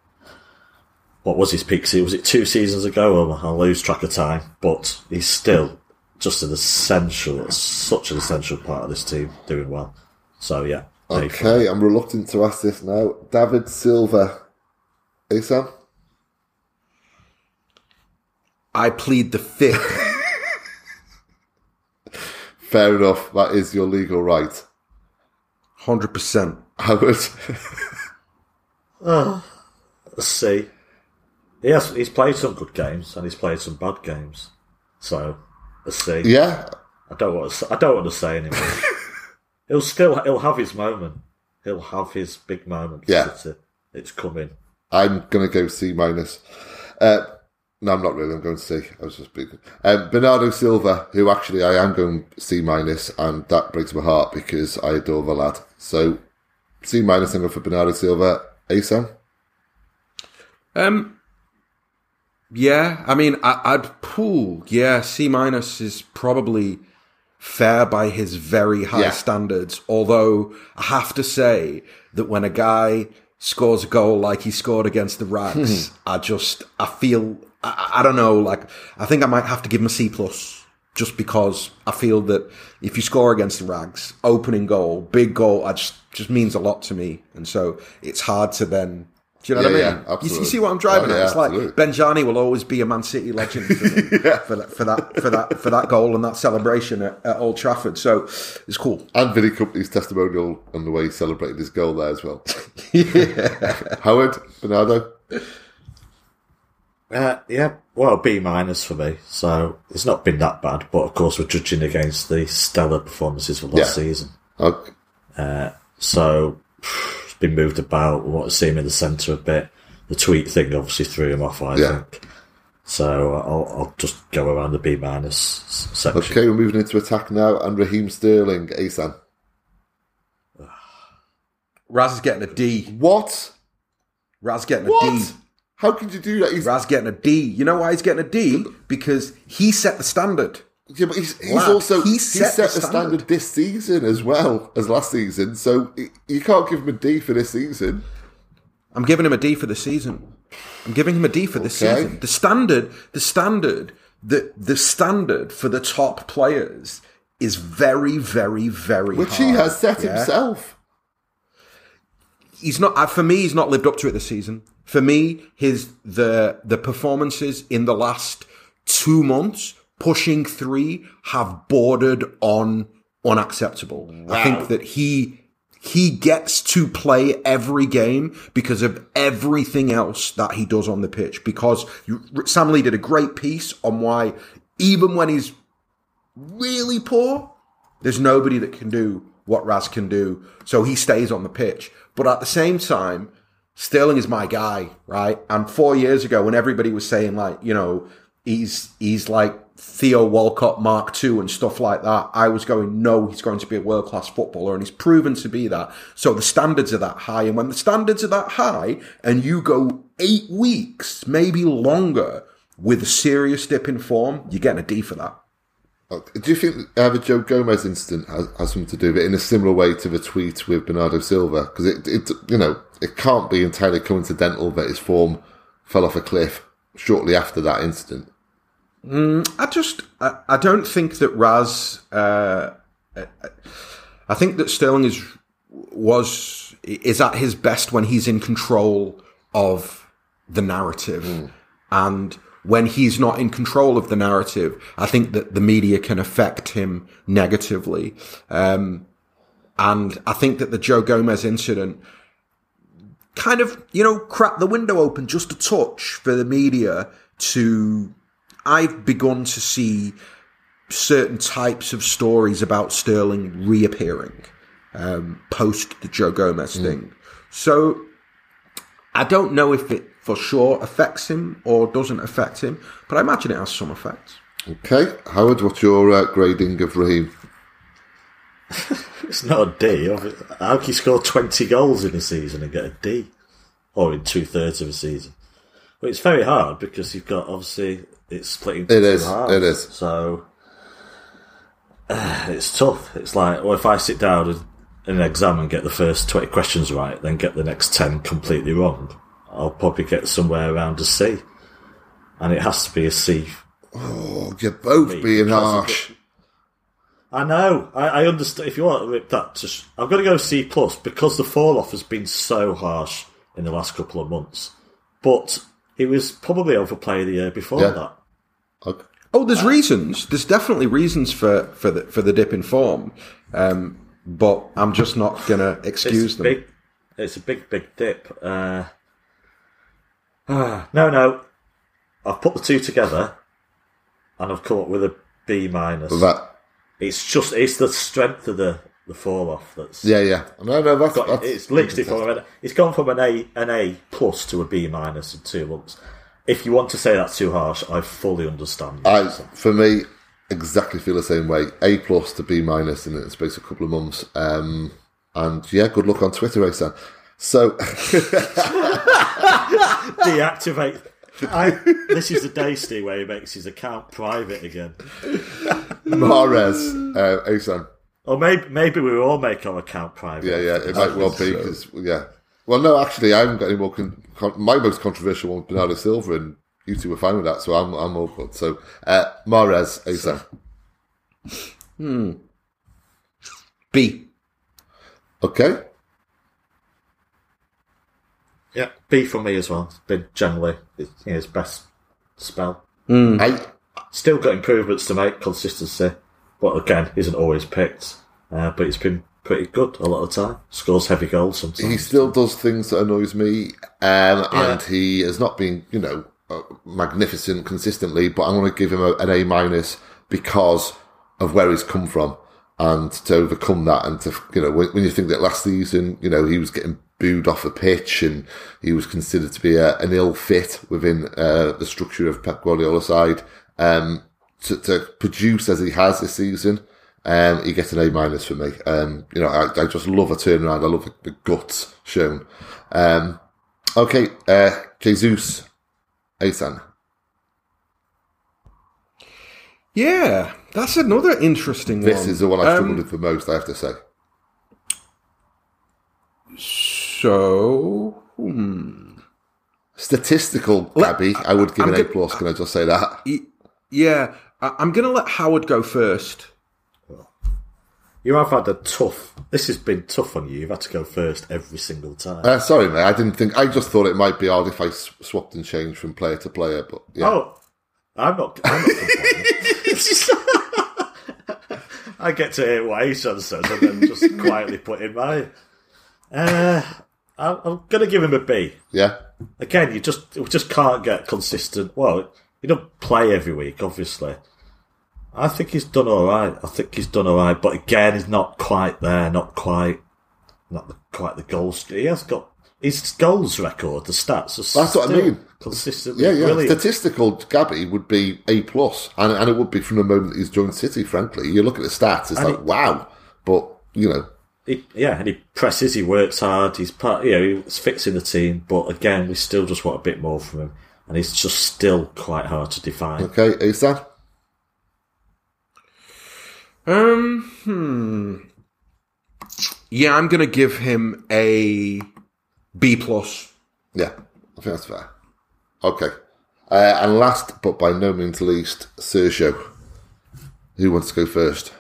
C: What was his peak? season? Was it two seasons ago? Oh, I'll lose track of time. But he's still just an essential, such an essential part of this team, doing well. So yeah.
A: Okay, I'm reluctant to ask this now. David Silva. Asan?
B: I plead the fifth.
A: Fair enough. That is your legal right.
B: 100%.
A: Howard.
C: Ah, a C. He has, he's played some good games and he's played some bad games. So a C.
A: yeah,
C: I don't want to. I don't want to say anymore. he'll still. He'll have his moment. He'll have his big moment. for
A: Yeah.
C: City. It's coming.
A: I'm going to go C minus. Uh, no, I'm not really. I'm going to C. I was just speaking. Um, Bernardo Silva, who actually I am going C minus, and that breaks my heart because I adore the lad. So C minus, I'm going for Bernardo Silva. Asan?
B: Um, yeah, I mean, I, I'd pull. Yeah, C minus is probably fair by his very high
A: Yeah.
B: standards. Although I have to say that when a guy scores a goal like he scored against the Rags, hmm. I just I feel I, I don't know. Like I think I might have to give him a C plus. Just because I feel that if you score against the Rags, opening goal, big goal, I just just means a lot to me, and so it's hard to then. Do you know what I mean?
A: yeah,
B: You- you, see what I'm driving
A: Oh,
B: at?
A: yeah,
B: It's like
A: absolutely.
B: Benjani will always be a Man City legend for, me, for, that, for that for that for that goal and that celebration at, at Old Trafford. So it's cool.
A: And Vinny Kompany's testimonial on the way he celebrated his goal there as well. Howard, Bernardo.
C: Uh, yeah. Well, B minus for me. So it's not been that bad. But of course, we're judging against the stellar performances of last
A: Yeah.
C: season.
A: Okay.
C: So it's been moved about. We want to see him in the centre a bit. The tweet thing obviously threw him off. I
A: Yeah.
C: think. So uh, I'll, I'll just go around the B minus section.
A: Okay, we're moving into attack now, and Raheem Sterling, Asan.
B: Raz is getting a D.
A: What?
B: Raz getting a
A: What?
B: D.
A: How could you do that? He's,
B: Raz getting a D. You know why he's getting a D? Because he set the standard.
A: Yeah, but he's, he's also
B: he
A: he
B: set
A: set,
B: the
A: the standard.
B: standard.
A: this season as well as last season. So you can't give him a D for this season.
B: I'm giving him a D for the season. I'm giving him a D for this
A: Okay.
B: season. The standard, the standard, the the standard for the top players is very, very, very
A: Which
B: hard,
A: he has set
B: yeah?
A: himself.
B: he's not uh, for me he's not lived up to it this season for me his the the performances in the last two months pushing three have bordered on unacceptable i think that he he gets to play every game because of everything else that he does on the pitch because you, sam lee did a great piece on why even when he's really poor there's nobody that can do what Raz can do, so he stays on the pitch. But at the same time, Sterling is my guy, right? And four years ago, when everybody was saying like, you know, he's he's like Theo Walcott Mark II and stuff like that, I was going, no, he's going to be a world class footballer, and he's proven to be that. So the standards are that high, and when the standards are that high, and you go eight weeks, maybe longer, with a serious dip in form, you're getting a D for that.
A: Do you think uh, the Joe Gomez incident has, has something to do with it in a similar way to the tweet with Bernardo Silva? Because it, it, you know, it can't be entirely coincidental that his form fell off a cliff shortly after that incident.
B: I just, I, I don't think that Raz. Uh, I think that Sterling is was is at his best when he's in control of the narrative, and when he's not in control of the narrative, I think that the media can affect him negatively. Um, and I think that the Joe Gomez incident kind of, you know, cracked the window open just a touch for the media to. I've begun to see certain types of stories about Sterling reappearing um, post the Joe Gomez thing. So I don't know if it for sure affects him or doesn't affect him, but I imagine it has some effect.
A: Okay, Howard, what's your uh, grading of Raheem?
C: It's not a D. obvi- How can you score 20 goals in a season and get a D? Or in two thirds of a season? Well, it's very hard because you've got, obviously, it's split into
A: it is,
C: halves.
A: It is.
C: So, uh, it's tough. It's like, well, if I sit down and, in an exam and get the first 20 questions right, then get the next 10 completely wrong, I'll probably get somewhere around a C. And it has to be a C
A: Oh, you're both
C: Me,
A: being harsh.
C: I know. I, I understand. If you want to rip that, just I've got to go C plus because the fall off has been so harsh in the last couple of months. But he was probably over player the year before
A: Yeah.
C: that.
A: Okay.
B: Oh, there's reasons. There's definitely reasons for for the for the dip in form, um, but I'm just not gonna excuse
C: it's
B: them.
C: Big, it's a big, big dip. Uh, ah, no, no. I've put the two together, and I've come up with a B minus.
A: That,
C: It's just it's the strength of the the fall off that's
A: yeah, yeah. No, no, that's,
C: got,
A: that's
C: it's literally from an, it's gone from an A an A plus to a B minus in two months. If you want to say that's too harsh, I fully understand.
A: I, for me, exactly feel the same way. A plus to B minus in the space of a couple of months. Um, and yeah, good luck on Twitter, Asan. So,
C: Deactivate. I, this is the day, Steve, where he makes his account private again.
A: Mahrez, uh, Asan.
C: Or maybe maybe we all make our account private.
A: Yeah, yeah, it might well be because yeah. Well, no, actually, I haven't got any more. Con- con- my most controversial one, Bernardo Silva, and you two were fine with that, so I'm I'm all good. So, uh, Mahrez, Asan.
B: B.
A: Okay,
C: Yeah, B for me as well. It's been generally you know, his best spell.
A: I
C: Still got improvements to make, consistency. But again, isn't always picked. Uh, but it's been pretty good a lot of the time. Scores heavy goals sometimes.
A: he still does things that annoys me, um,
C: Yeah.
A: and he has not been, you know, uh, magnificent consistently. But I'm going to give him a, an A minus because of where he's come from, and to overcome that, and to you know, when, when you think that last season, you know, he was getting booed off the pitch, and he was considered to be a, an ill fit within uh, the structure of Pep Guardiola's side. Um, to, to produce as he has this season, um, he gets an A minus for me. Um, you know, I, I just love a turnaround. I love the, the guts shown. Um, okay, uh, Jesus, Asan.
B: Yeah, that's another interesting
A: This
B: one.
A: is the one I struggled
B: Um,
A: with the most, I have to say.
B: So, hmm.
A: Statistical, Gabby, I would give
B: I'm
A: an A plus. Can I just say that?
B: Yeah, I'm going to let Howard go first.
C: You have had a tough. This has been tough on you. You've had to go first every single time.
A: Uh, sorry, mate. I didn't think. I just thought it might be odd if I s- swapped and changed from player to player. But yeah,
C: Oh, I'm not. I'm not complaining. I get to hear what Asan says and then just quietly put in my. Uh, I'm, I'm going to give him a B.
A: yeah,
C: Again, you just we just can't get consistent. Well, you don't play every week, obviously. I think he's done all right. I think he's done all right, but again, he's not quite there. Not quite. Not the, quite the goals. He has got his goals record. The stats are
A: That's what I
C: still
A: mean.
C: Consistently
A: yeah, yeah.
C: brilliant.
A: Statistical Gabby would be a plus, and and it would be from the moment that he's joined City. Frankly, you look at the stats, it's
C: And
A: like wow. But you know,
C: He, yeah, and he presses, he works hard, he's part, you know, he's fixing the team, but again, we still just want a bit more from him, and he's just still quite hard to define.
A: okay, Asan.
B: Um, hmm. Yeah, I'm going to give him a B plus.
A: Yeah, I think that's fair. Okay, uh, and last but by no means least, Sergio. Who wants to go first?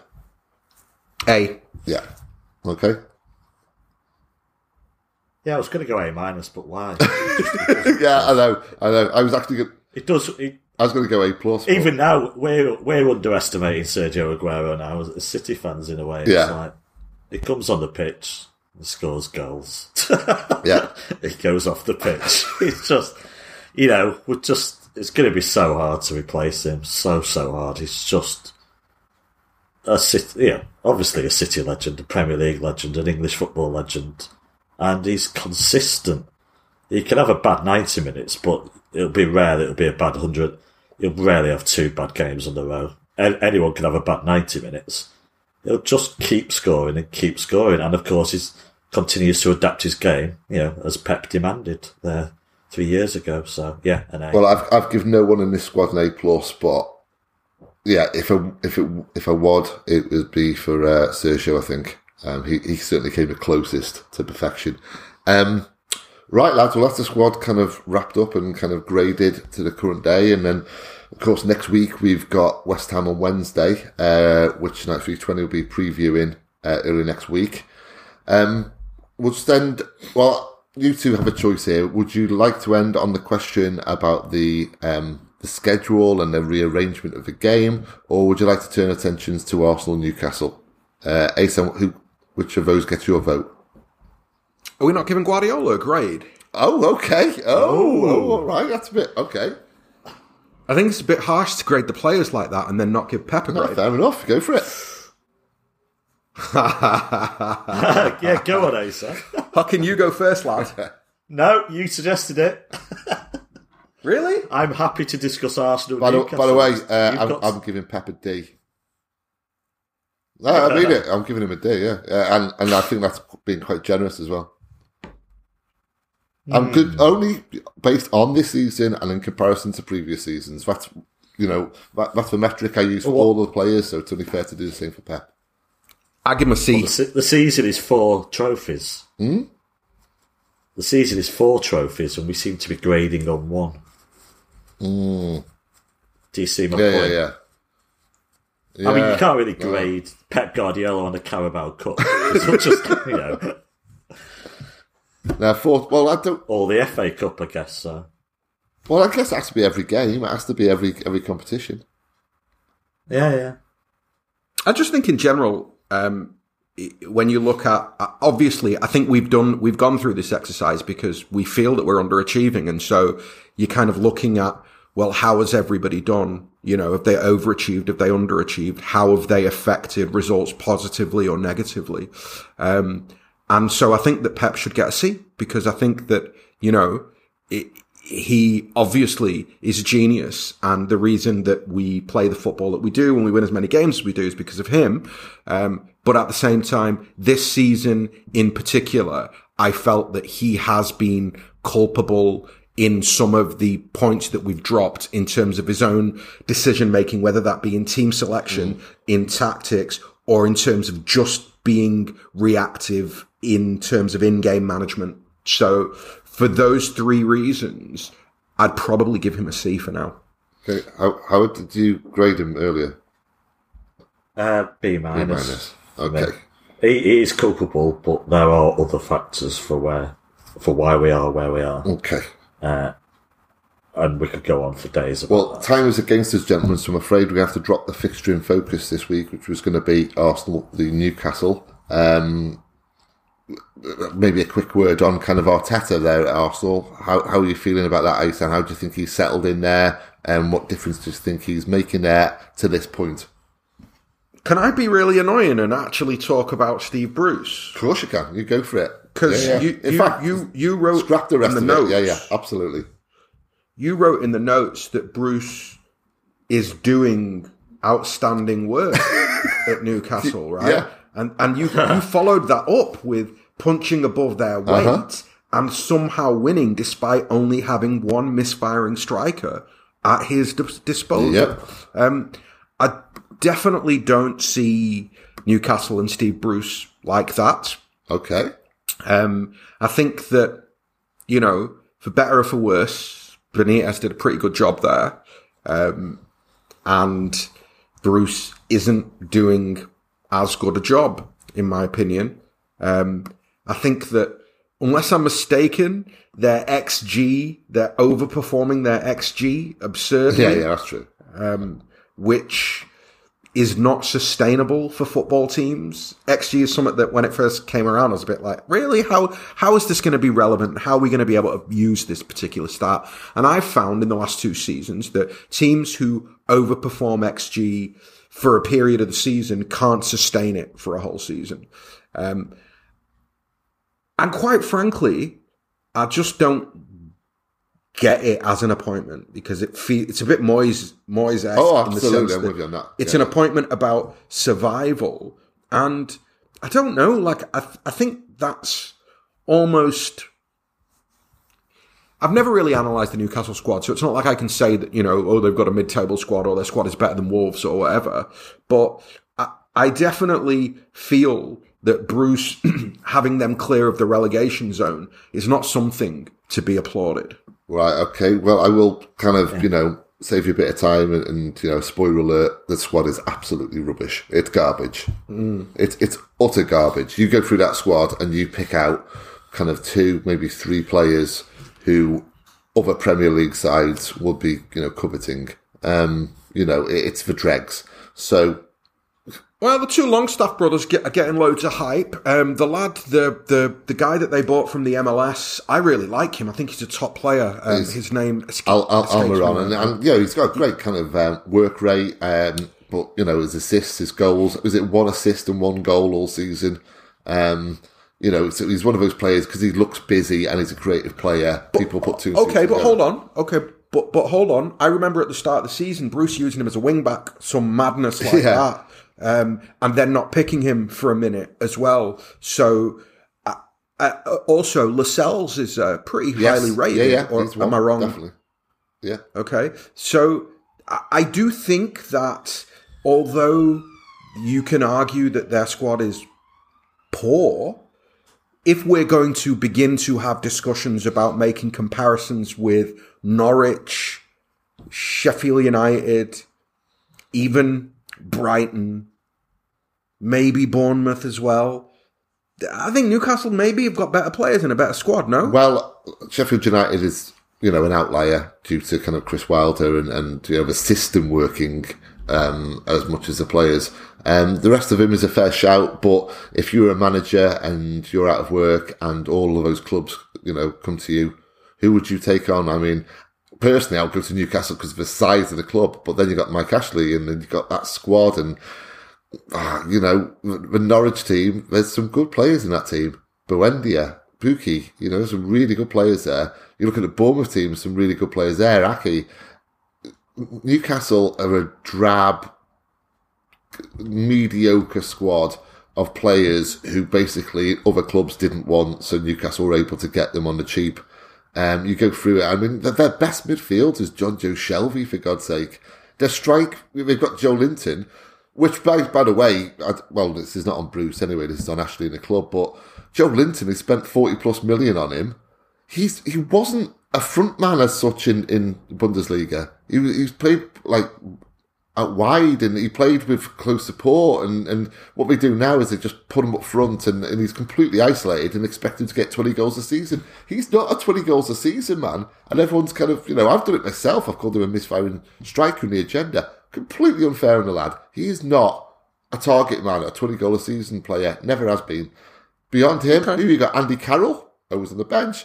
B: A.
A: Yeah. Okay.
C: Yeah, I was going to go A minus, but why?
A: Yeah, I know. I know. I was actually. Gonna,
C: it does. It,
A: I was going to go A plus.
C: even now, we're we're underestimating Sergio Aguero now as City fans in a way. It's
A: Yeah.
C: like he comes on the pitch and scores goals.
A: Yeah.
C: he goes off the pitch. It's just, you know, we're just. It's going to be so hard to replace him. So so hard. He's just a city. Yeah, obviously a City legend, a Premier League legend, an English football legend, and he's consistent. He can have a bad ninety minutes, but it'll be rare that it'll be a bad hundred. He'll rarely have two bad games on the row. Anyone can have a bad ninety minutes. He'll just keep scoring and keep scoring, and of course he's continues to adapt his game, you know, as Pep demanded there three years ago. So yeah, an A.
A: Well, I've I've given no one in this squad an A plus, but yeah, if a if it if I would, it would be for uh, Sergio. I think um, he he certainly came the closest to perfection. Um, right, lads. Well, that's the squad kind of wrapped up and kind of graded to the current day, and then. Of course, next week we've got West Ham on Wednesday, uh, which Night 320 will be previewing uh, early next week. Um, we'll just end. Well, you two have a choice here. Would you like to end on the question about the um, the schedule and the rearrangement of the game, or would you like to turn attentions to Arsenal Newcastle? Uh, Asan, who which of those gets your vote?
B: Are we not giving Guardiola a grade?
A: Oh, okay. Oh, oh, all right. That's a bit okay.
B: I think it's a bit harsh to grade the players like that and then not give Pep a
A: No,
B: grade.
A: fair enough. Go for it.
C: yeah, go on, Asa.
B: How can you go first, lad?
C: No, you suggested it.
B: really?
C: I'm happy to discuss Arsenal.
A: By the,
C: Newcastle.
A: by the way, uh, I'm,
C: got-
A: I'm giving Pep a D. No, I mean it. I'm giving him a D, yeah, uh, and and I think that's being quite generous as well. I'm good only based on this season and in comparison to previous seasons. That's you know that, that's the metric I use for all the players, so it's only fair to do the same for Pep.
B: I give him a C.
C: the, the season is four trophies.
A: Hmm?
C: The season is four trophies, and we seem to be grading on one. Do you see my
A: Hmm. Yeah, yeah,
C: point?
A: yeah.
C: I mean, you can't really grade Pep Guardiola on a Carabao Cup. It's just, you know,
A: Now, fourth. Well, I don't.
C: or the FA Cup, I guess. So.
A: Well, I guess it has to be every game. It has to be every every competition.
C: Yeah, yeah.
B: I just think in general, um, when you look at uh, obviously, I think we've done we've gone through this exercise because we feel that we're underachieving, and so you're kind of looking at well, how has everybody done? You know, have they overachieved? Have they underachieved? How have they affected results positively or negatively? Um, and so I think that Pep should get a C because I think that you know it, he obviously is a genius, and the reason that we play the football that we do and we win as many games as we do is because of him. Um, but at the same time, this season in particular, I felt that he has been culpable in some of the points that we've dropped in terms of his own decision making, whether that be in team selection, in tactics, or in terms of just being reactive in terms of in-game management. So for those three reasons, I'd probably give him a C for now.
A: Okay, how how did you grade him earlier?
C: Uh, B
A: A
C: minus.
A: minus. Okay.
C: He, he is culpable, but there are other factors for where, for why we are where we are,
A: Okay.
C: And we could go on for days about
A: Well,
C: that.
A: time is against us, gentlemen, so I'm afraid we have to drop the fixture in focus this week, which was going to be Arsenal the Newcastle. Um, maybe a quick word on kind of Arteta there at Arsenal. How, how are you feeling about that, Asan? How do you think he's settled in there? And what difference do you think he's making there to this point?
B: Can I be really annoying and actually talk about Steve Bruce?
A: Of course you can. You go for it.
B: Because
A: Yeah, yeah.
B: you,
A: In
B: you,
A: fact,
B: you, you wrote
A: scrap the rest
B: in
A: of
B: the
A: it.
B: notes,
A: Yeah, yeah, absolutely.
B: You wrote in the notes that Bruce is doing outstanding work at Newcastle, right?
A: Yeah.
B: And and you you followed that up with punching above their weight
A: Uh-huh.
B: and somehow winning despite only having one misfiring striker at his dis- disposal.
A: Yep.
B: Um, I definitely don't see Newcastle and Steve Bruce like that.
A: Okay.
B: Um, I think that, you know, for better or for worse, Benitez did a pretty good job there. Um, and Bruce isn't doing as good a job, in my opinion. Um, I think that unless I'm mistaken, their XG, they're overperforming their XG absurdly
A: Yeah, yeah, that's true.
B: which is not sustainable for football teams. XG is something that when it first came around, I was a bit like, really? How, how is this going to be relevant? How are we going to be able to use this particular stat? And I've found in the last two seasons that teams who overperform XG for a period of the season can't sustain it for a whole season. Um, and quite frankly, I just don't get it as an appointment because it fe- it's a bit Moyes Moyes
A: Oh,
B: in the
A: absolutely. I'm with you on that.
B: it's
A: Yeah.
B: an appointment about survival, and I don't know. Like I, th- I think that's almost. I've never really analysed the Newcastle squad, so it's not like I can say that you know, oh, they've got a mid-table squad or their squad is better than Wolves or whatever. But I, I definitely feel that Bruce having them clear of the relegation zone is not something to be applauded.
A: Right, okay. Well, I will kind of, you know, save you a bit of time and, and you know, spoiler alert, the squad is absolutely rubbish. It's garbage. Mm. It's, it's utter garbage. You go through that squad and you pick out kind of two, maybe three players who other Premier League sides would be, you know, coveting. Um, you know, it, it's for dregs. So,
B: Well, the two Longstaff brothers get, are getting loads of hype. Um, the lad, the, the the guy that they bought from the MLS, I really like him. I think he's a top player. Um, his name esca-
A: Al, Al, Almiron, and, and yeah, he's got a great kind of um, work rate. Um, but you know, his assists, his goals. Was it one assist and one goal all season? Um, you know, so he's one of those players because he looks busy and he's a creative player. People put two
B: Okay, but
A: together.
B: hold on. Okay, but but hold on. I remember at the start of the season, Bruce using him as a wing back, some madness like
A: Yeah.
B: that, um, and then not picking him for a minute as well. So. Uh, uh, also, Lascelles is uh, pretty
A: Yes.
B: highly rated.
A: Yeah, yeah.
B: or am I wrong?
A: Definitely. Yeah.
B: Okay. So I I do think that although you can argue that their squad is poor, if we're going to begin to have discussions about making comparisons with Norwich, Sheffield United, even Brighton, maybe Bournemouth as well. I think Newcastle maybe have got better players and a better squad, no?
A: Well, Sheffield United is, you know, an outlier due to kind of Chris Wilder and, and you know, the system working um, as much as the players. Um, the rest of him is a fair shout, but if you're a manager and you're out of work and all of those clubs, you know, come to you, who would you take on? I mean, personally, I'll go to Newcastle because of the size of the club, but then you've got Mike Ashley and then you got that squad and, you know, the Norwich team, there's some good players in that team. Buendia, Pukki, you know, there's some really good players there. You look at the Bournemouth team, some really good players there. Aké, Newcastle are a drab, mediocre squad of players who basically other clubs didn't want, so Newcastle were able to get them on the cheap. Um, you go through it. I mean, their, their best midfield is Jonjo Shelvey, for God's sake. Their strike, they've got Joelinton, which, by, by the way, I, well, this is not on Bruce anyway, this is on Ashley in the club, but Joelinton has spent 40 plus million on him. He's He wasn't a front man as such in, in Bundesliga. He, he's played like out wide and he played with close support and, and what they do now is they just put him up front and, and he's completely isolated and expect him to get 20 goals a season. He's not a 20 goals a season man and everyone's kind of, you know, I've done it myself. I've called him a misfiring striker in the agenda. Completely unfair on the lad. He is not a target man, a 20 goal a season player. Never has been. Beyond him, okay. you got Andy Carroll, who was on the bench,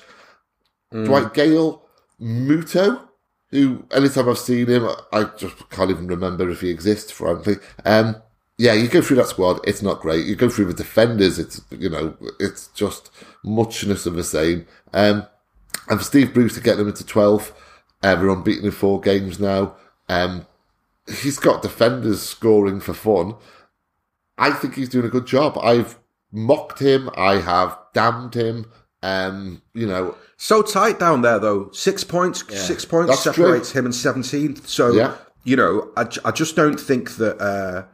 A: mm. Dwight Gayle, Muto, who anytime I've seen him, I just can't even remember if he exists, frankly. Um, yeah, you go through that squad, it's not great. You go through the defenders, it's you know, it's just muchness of the same. Um, and for Steve Bruce to get them into 12, uh, they're unbeaten in four games now. Um, he's got defenders scoring for fun. I think he's doing a good job. I've mocked him, I have damned him. Um, you know,
B: so tight down there though. Six points, yeah. six points That's separates true. him and 17th. So, yeah. you know, I, I just don't think that, uh,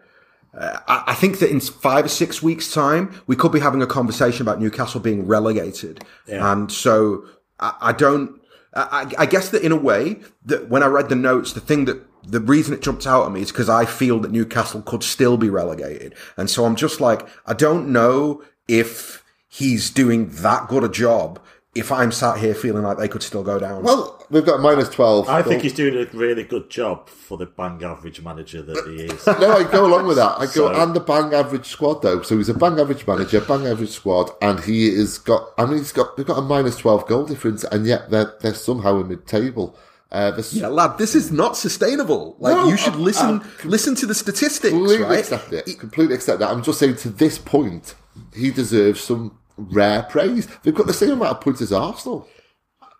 B: uh, I, I think that in five or six weeks time, we could be having a conversation about Newcastle being relegated. Yeah. And so I, I don't, I, I, guess that in a way that when I read the notes, the thing that the reason it jumped out at me is because I feel that Newcastle could still be relegated. And so I'm just like, I don't know if he's doing that good a job if I'm sat here feeling like they could still go down.
A: Well, we've got minus 12.
C: I think he's doing a really good job for the bang average manager that he is.
A: no, I go along with that. I go, so, and the bang average squad, though. So he's a bang average manager, bang average squad, and he has got, I mean, he's got, we've got a minus 12 goal difference, and yet they're, they're somehow in mid table.
B: Uh, yeah, lad, this is not sustainable. Like no, you should listen, I, I listen to the statistics. Completely right?
A: accept it. Completely accept that. I'm just saying to this point, he deserves some rare praise. They've got the same amount of points as Arsenal.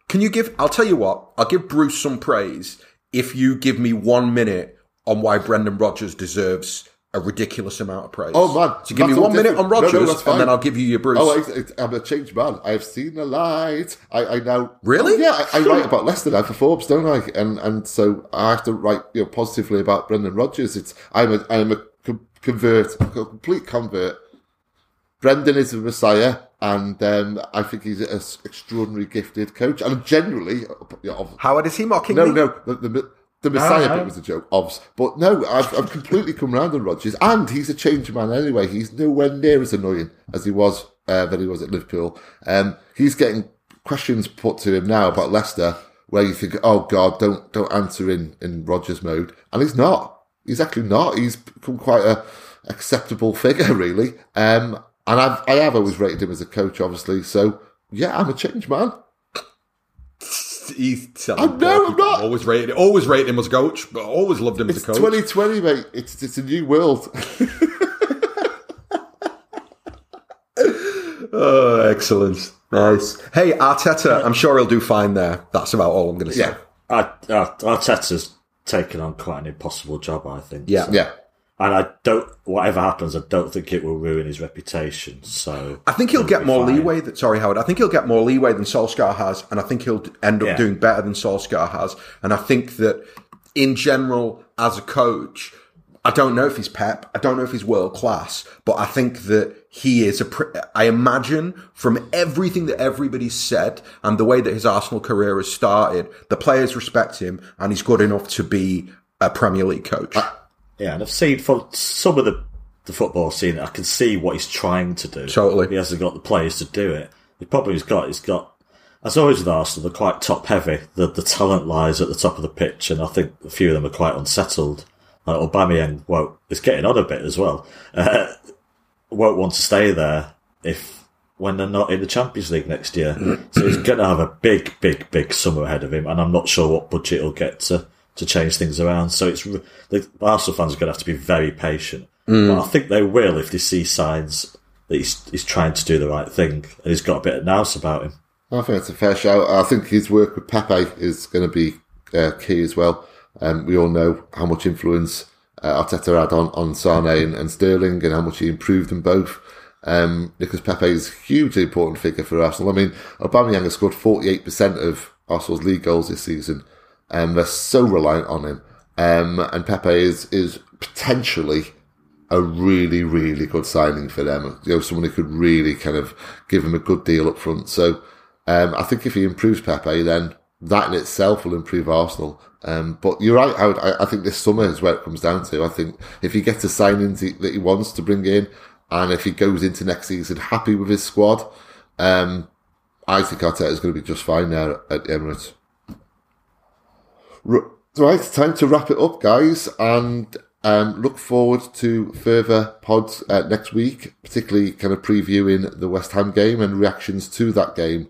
B: Can you give? I'll tell you what. I'll give Bruce some praise if you give me one minute on why Brendan Rodgers deserves a ridiculous amount of praise.
A: Oh man!
B: So give me one minute on Rodgers, no, no, and then I'll give you your Bruce.
A: Oh, I, am a changed man. I've seen the light. I, I now
B: really,
A: oh, yeah. I, I, write about Leicester now for Forbes, don't I? And and so I have to write you know positively about Brendan Rodgers. It's I'm a I'm a convert, a complete convert. Brendan is a messiah and um, I think he's an extraordinarily gifted coach. And generally, you know,
B: Howard is he mocking?
A: No,
B: me?
A: no, the, the, the Messiah bit was a joke, obs. But no, I've, I've completely come around on Rodgers, and he's a changed man anyway. He's nowhere near as annoying as he was uh, than he was at Liverpool. Um, he's getting questions put to him now about Leicester, where you think, "Oh God, don't don't answer in in Rodgers mode," and he's not. He's actually not. He's become quite a acceptable figure, really. Um, and I've, I have always rated him as a coach, obviously. So, yeah, I'm a change man.
B: He's
A: I know, I'm not.
B: Always rated, always rated him as a coach, but always loved him
A: it's
B: as a coach.
A: 2020, mate. It's, it's a new world.
B: oh, excellent. Nice. Hey, Arteta, I'm sure he'll do fine there. That's about all I'm going to say.
A: Yeah.
C: Arteta's taken on quite an impossible job, I think.
B: Yeah.
A: So. Yeah
C: and I don't. Whatever happens, I don't think it will ruin his reputation. So
B: I think he'll get more fine. leeway. That, sorry, Howard. I think he'll get more leeway than Solskjaer has, and I think he'll end up yeah. doing better than Solskjaer has. And I think that in general, as a coach, I don't know if he's Pep. I don't know if he's world class, but I think that he is a. I imagine from everything that everybody's said and the way that his Arsenal career has started, the players respect him, and he's good enough to be a Premier League coach. I,
C: yeah, and I've seen for some of the the football scene, I can see what he's trying to do.
B: Totally,
C: he hasn't got the players to do it. The problem he's got, he's got. As always with Arsenal, they're quite top heavy. The the talent lies at the top of the pitch, and I think a few of them are quite unsettled. Like Aubameyang, well, is getting on a bit as well. Uh, won't want to stay there if when they're not in the Champions League next year. so he's going to have a big, big, big summer ahead of him, and I'm not sure what budget he'll get to to change things around. So it's the Arsenal fans are going to have to be very patient. Mm. But I think they will if they see signs that he's, he's trying to do the right thing and he's got a bit of nous about him.
A: I think it's a fair shout. I think his work with Pepe is going to be uh, key as well. Um, we all know how much influence uh, Arteta had on, on Sane and, and, Sterling and how much he improved them both. Um, because Pepe is a hugely important figure for Arsenal. I mean, Aubameyang has scored 48% of Arsenal's league goals this season and um, they're so reliant on him. Um, and Pepe is is potentially a really really good signing for them. You know, someone who could really kind of give him a good deal up front. So um, I think if he improves Pepe, then that in itself will improve Arsenal. Um, but you're right. I, I think this summer is where it comes down to. I think if he gets the signings that he wants to bring in, and if he goes into next season happy with his squad, um, I think Arteta is going to be just fine now at Emirates. Right, time to wrap it up, guys, and um, look forward to further pods uh, next week, particularly kind of previewing the West Ham game and reactions to that game.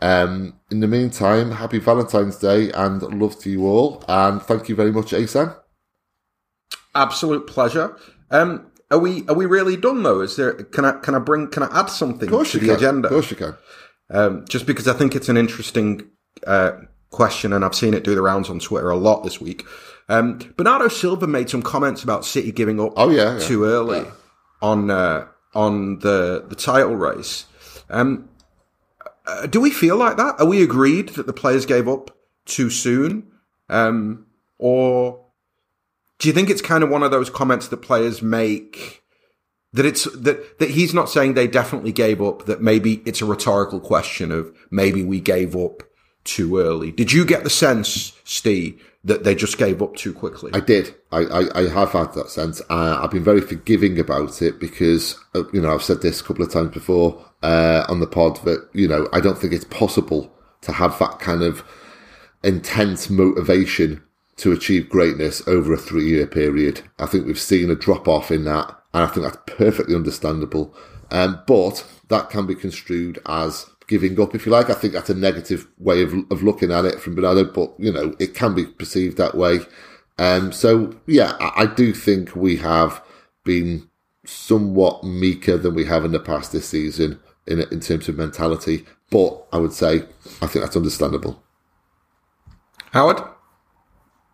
A: Um, in the meantime, happy Valentine's Day and love to you all. And thank you very much, Asan.
B: Absolute pleasure. Um, are we are we really done though? Is there can I can I bring can I add something to the
A: can.
B: agenda?
A: Of course you can.
B: Um, just because I think it's an interesting uh, question, and I've seen it do the rounds on Twitter a lot this week. Um, Bernardo Silva made some comments about City giving up
A: oh, yeah, yeah.
B: too early yeah. on uh, on the the title race. Um, uh, do we feel like that? Are we agreed that the players gave up too soon, um, or do you think it's kind of one of those comments that players make? That it's that that he's not saying they definitely gave up. That maybe it's a rhetorical question of maybe we gave up too early. Did you get the sense, Steve, that they just gave up too quickly?
A: I did. I, I, I have had that sense. Uh, I've been very forgiving about it because, uh, you know, I've said this a couple of times before uh, on the pod that, you know, I don't think it's possible to have that kind of intense motivation to achieve greatness over a three year period. I think we've seen a drop off in that, and I think that's perfectly understandable. Um, but that can be construed as giving up, if you like. I think that's a negative way of, of looking at it from Bernardo, but you know, it can be perceived that way. Um, so yeah, I, I do think we have been somewhat meeker than we have in the past this season in in terms of mentality. But I would say I think that's understandable.
B: Howard.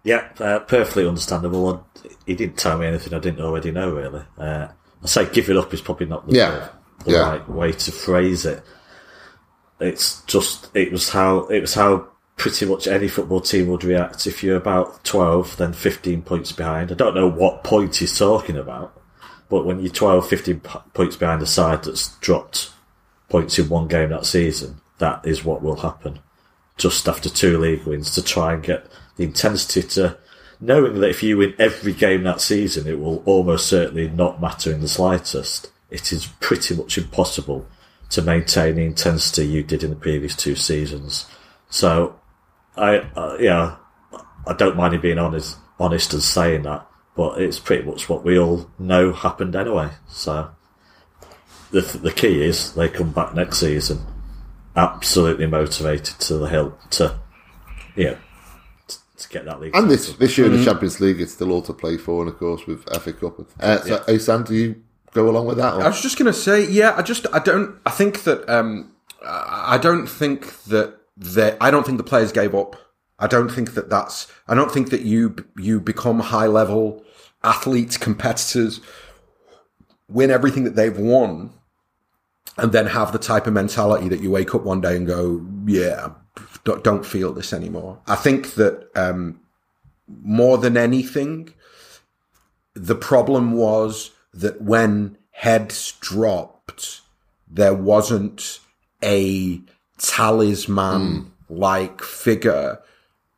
C: Yeah, uh, perfectly understandable. And he didn't tell me anything I didn't already know. Really, uh, I say give it up is probably not the,
A: yeah.
C: the
A: yeah.
C: right way to phrase it it's just it was how it was how pretty much any football team would react. If you're about 12 then 15 points behind. I don't know what point he's talking about but when you're 12 15 points behind a side that's dropped points in one game that season that is what will happen. Just after two league wins to try and get the intensity to knowing that if you win every game that season it will almost certainly not matter in the slightest. It is pretty much impossible to maintain the intensity you did in the previous two seasons. So, I uh, yeah, I don't mind you being honest, honest and saying that, but it's pretty much what we all know happened anyway. So, the the key is they come back next season, absolutely motivated to the hill to, you know, to get that league.
A: And this this year in the mm-hmm. Champions League, it's still all to play for, and of course with FA Cup. Uh, so, yeah. Asan, do you go along with that? Or?
B: I was just going to say, yeah, I just, I don't, I think that, um, I don't think that that I don't think the players gave up. I don't think that that's, I don't think that you, you become high level athletes, competitors, win everything that they've won, and then have the type of mentality that you wake up one day and go, yeah, don't, don't feel this anymore. I think that, um, more than anything, the problem was that when heads dropped, there wasn't a talisman like hmm. figure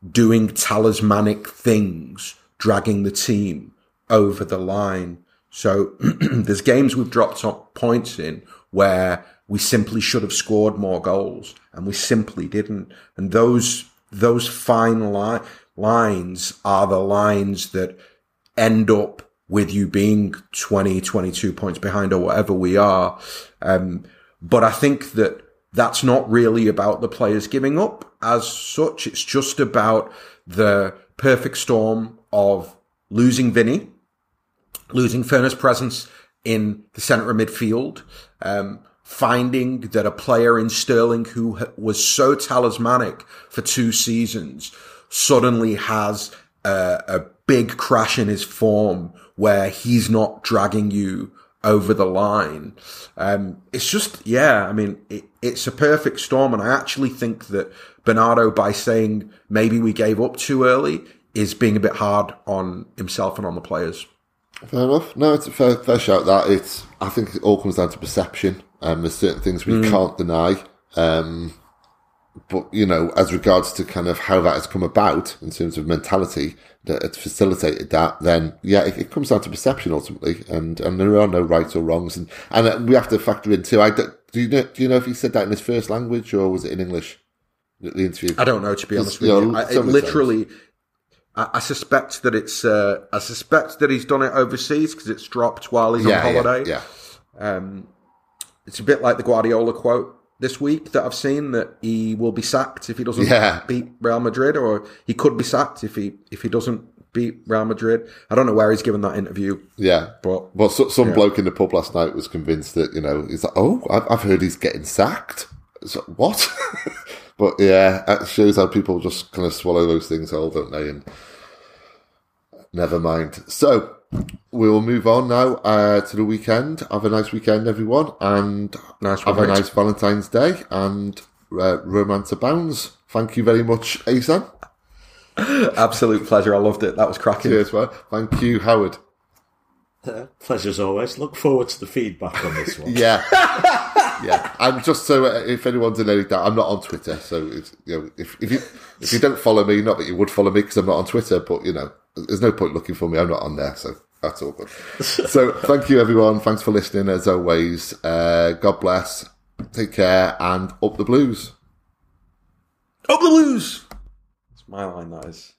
B: doing talismanic things, dragging the team over the line. So there's games we've dropped points in where we simply should have scored more goals and we simply didn't. And those, those fine li- lines are the lines that end up with you being 20, 22 points behind or whatever we are. Um, but I think that that's not really about the players giving up as such. It's just about the perfect storm of losing Vinny, losing Furnace presence in the centre of midfield, um, finding that a player in Sterling who was so talismanic for two seasons suddenly has a, a big crash in his form where he's not dragging you over the line. Um, it's just, yeah, I mean, it, it's a perfect storm. And I actually think that Bernardo, by saying maybe we gave up too early, is being a bit hard on himself and on the players.
A: Fair enough. No, it's a fair, fair shout that. It's, I think it all comes down to perception. Um, there's certain things we mm. can't deny. Um, but you know, as regards to kind of how that has come about in terms of mentality that it's facilitated that, then yeah, it, it comes down to perception ultimately, and and there are no rights or wrongs, and and we have to factor in too. I don't- do you know do you know if he said that in his first language or was it in English? The the interview.
B: I don't know to be honest with
A: you
B: you. I, it
A: some of the times.
B: literally, I, I suspect that it's. Uh, I suspect that he's done it overseas because it's dropped while he's
A: yeah,
B: on holiday.
A: Yeah, yeah.
B: Um, it's a bit like the Guardiola quote this week that I've seen that he will be sacked if he doesn't
A: Yeah.
B: beat Real Madrid, or he could be sacked if he if he doesn't beat Real Madrid. I don't know where he's given that interview,
A: Yeah.
B: but
A: Well, so, some bloke in the pub last night was convinced that, you know, he's like, oh, I've, I've heard he's getting sacked. So, what? but yeah, it shows how people just kind of swallow those things whole, don't they? And never mind. So, we'll move on now uh, to the weekend. Have a nice weekend, everyone. And
B: Nice
A: have a nice Valentine's Day. And uh, romance abounds. Thank you very much, Asan.
B: absolute pleasure. I loved it. That was cracking.
A: Cheers, well. Thank you, Howard.
C: Pleasure as always. Look forward to the feedback on this one.
A: Yeah, yeah. I'm just so uh, if anyone's in any doubt, I'm not on Twitter. So it's, you know, if if you if you don't follow me, not that you would follow me because I'm not on Twitter, but you know, there's no point looking for me. I'm not on there, so that's all good. so thank you, everyone. Thanks for listening as always. Uh, God bless. Take care and up the blues.
B: Up the blues. It's my line. That is.